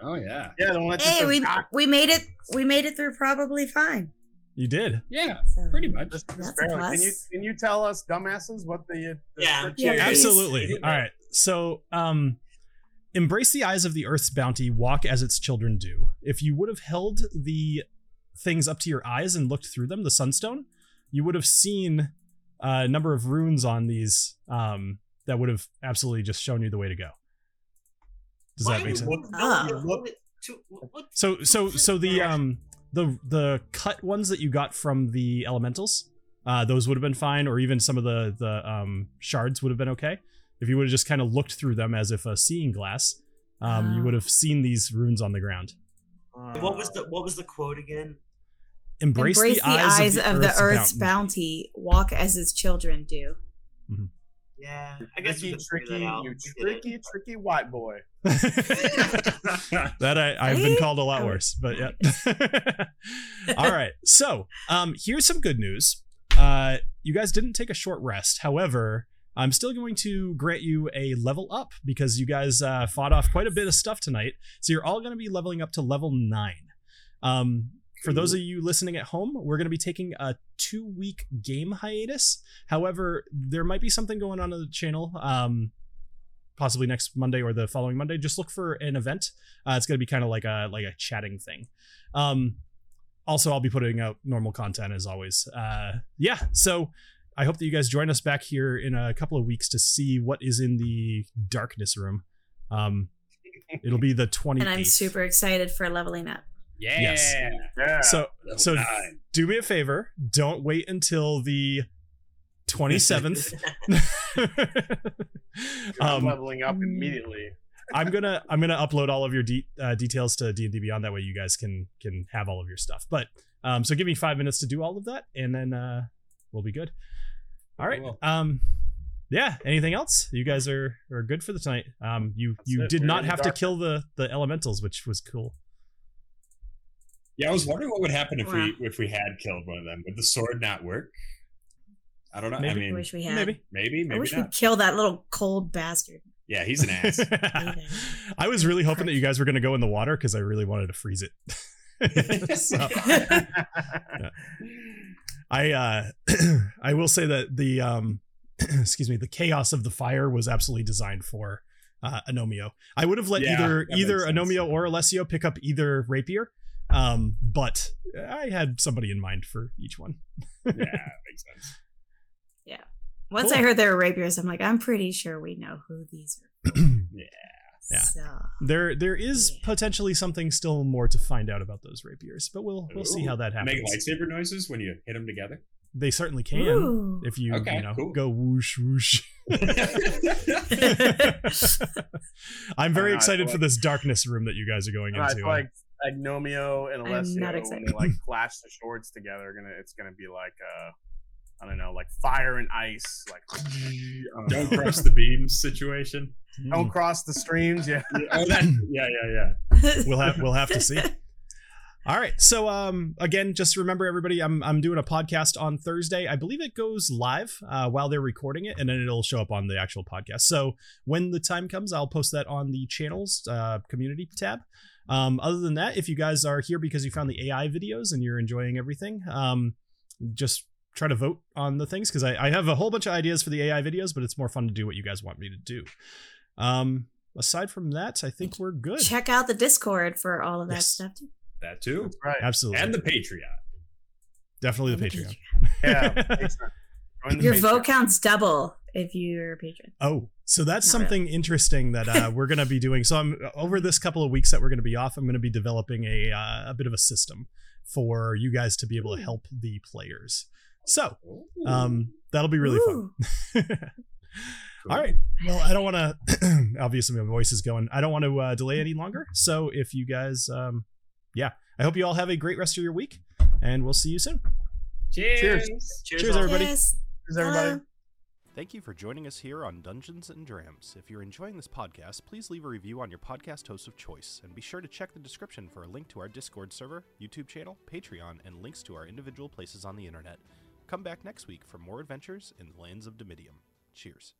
S5: Oh yeah.
S2: yeah, the one that just
S3: Hey, we
S2: doc-
S3: we made it. We made it through probably fine.
S1: you did.
S5: Yeah.
S3: So-
S5: Pretty much.
S2: just- just
S3: That's a
S2: barely. Can you can you tell us dumbasses what the, the
S4: Yeah.
S3: Yeah.
S1: Absolutely. All right. So, um, embrace the eyes of the earth's bounty, walk as its children do. If you would have held the things up to your eyes and looked through them, the sunstone, you would have seen a number of runes on these um, that would have absolutely just shown you the way to go. Does
S4: Why
S1: that make sense?
S2: Look-
S4: no,
S3: Ah.
S4: look to- what-
S1: So, so, so the um, the the cut ones that you got from the elementals, uh, those would have been fine, or even some of the the um shards would have been okay if you would have just kind of looked through them as if a seeing glass. Um, you
S3: Ah.
S1: would have seen these runes on the ground.
S4: What was the what was the quote again?
S1: Embrace,
S3: Embrace
S1: the, eyes,
S3: of the earth's,
S1: bounty.
S3: bounty. Walk as its children do.
S4: Yeah, I guess we
S2: tricky, tricky, you
S4: We did it.
S2: tricky, tricky white boy.
S1: that I, I've been called a lot worse, but yeah. All right. So um, here's some good news. Uh, you guys didn't take a short rest. However, I'm still going to grant you a level up because you guys uh, fought off quite a bit of stuff tonight. So you're all going to be leveling up to level nine. Um, for those of you listening at home, we're going to be taking a two week game hiatus. However, there might be something going on on the channel. Um, possibly next Monday or the following Monday. Just look for an event. Uh, it's going to be kind of like a like a chatting thing. Um, also, I'll be putting out normal content as always. Uh, yeah, so I hope that you guys join us back here in a couple of weeks to see what is in the darkness room. Um, it'll be the 28th.
S3: And I'm super excited for leveling up.
S5: Yeah.
S1: Yes.
S2: Yeah.
S1: So
S5: Level
S1: so
S5: nine.
S1: do me a favor. Don't wait until the 27th.
S2: I'm
S1: um,
S2: leveling up immediately.
S1: I'm gonna I'm gonna upload all of your de- uh, details to D and D Beyond. That way, you guys can can have all of your stuff. But um, so give me five minutes to do all of that, and then uh, we'll be good. All right.
S5: Cool.
S1: Um, yeah. Anything else? You guys are are good for the tonight. Um, you
S2: That's
S1: you
S2: it.
S1: did
S2: We're
S1: not
S2: in the
S1: have to kill the the elementals, which was cool.
S5: Yeah, I was wondering what would happen if
S3: Wow.
S5: we if we had killed one of them. Would the sword not work? I don't know.
S1: Maybe.
S3: I
S5: mean,
S3: wish we had.
S1: Maybe.
S5: maybe,
S3: I
S5: maybe
S3: wish
S5: not.
S3: we'd kill that little cold bastard.
S5: Yeah, he's an ass.
S1: I was really hoping that you guys were going to go in the water because I really wanted to freeze it. So, I uh, I will say that the um, excuse me, the chaos of the fire was absolutely designed for uh, Anomio. I would have let
S5: Yeah,
S1: either either
S5: makes sense.
S1: Anomio or Alessio pick up either rapier, um, but I had somebody in mind for each one.
S5: Yeah, makes sense. Yeah.
S3: Once
S1: Cool.
S3: I heard they were rapiers, I'm like, I'm pretty sure we know who these are.
S1: Yeah.
S3: So,
S1: There there is
S3: Yeah.
S1: potentially something still more to find out about those rapiers, but we'll we'll see how that happens.
S5: Make lightsaber noises when you hit them together.
S1: They certainly can
S3: Ooh.
S1: if you
S5: Okay,
S1: you know
S5: cool.
S1: go whoosh whoosh. I'm very
S2: know, I
S1: excited
S2: feel
S1: for
S2: like-
S1: this darkness room that you guys are going
S2: And I
S1: into.
S2: feel like Anomio and
S3: I'm
S2: Alessio
S3: not
S2: when they like clash the swords together, gonna it's gonna be like uh I don't know, like fire and ice, like
S5: Don't cross the beams situation.
S2: don't cross the streams. Yeah,
S5: Oh, that. Yeah, yeah, yeah.
S1: we'll have we'll have to see. All right. So um again, just remember everybody, I'm I'm doing a podcast on Thursday. I believe it goes live uh, while they're recording it, and then it'll show up on the actual podcast. So when the time comes, I'll post that on the channels uh, community tab. Um, other than that, if you guys are here because you found the AI videos and you're enjoying everything, um, just try to vote on the things because I, I have a whole bunch of ideas for the AI videos, but it's more fun to do what you guys want me to do. Um, aside from that, I think we're good.
S3: Check out the Discord for all of that
S1: Yes.
S3: stuff. Too.
S5: That too.
S2: that's right.
S1: Absolutely.
S5: And the Patreon.
S1: Definitely the
S3: And
S1: Patreon.
S2: Yeah, Patreon. Join the
S3: Your
S2: Patreon.
S3: vote counts double if you're a patron.
S1: Oh, so that's
S3: Not really.
S1: something interesting that uh, we're going to be doing. So I'm over this couple of weeks that we're going to be off. I'm going to be developing a uh, a bit of a system for you guys to be able to help the players. So um, that'll be really fun.
S3: Ooh.
S1: All right. Well, I don't want to. obviously, my voice is going. I don't want to uh, delay any longer. So if you guys, um, yeah, I hope you all have a great rest of your week, and we'll see you soon.
S5: Cheers.
S2: Cheers.
S1: Cheers,
S4: all.
S1: everybody.
S3: Yes.
S2: Cheers, everybody.
S3: Hello.
S7: Thank you for joining us here on Dungeons and Drams. If you're enjoying this podcast, please leave a review on your podcast host of choice, and be sure to check the description for a link to our Discord server, YouTube channel, Patreon, and links to our individual places on the internet. Come back next week for more adventures in the lands of Dimidium. Cheers.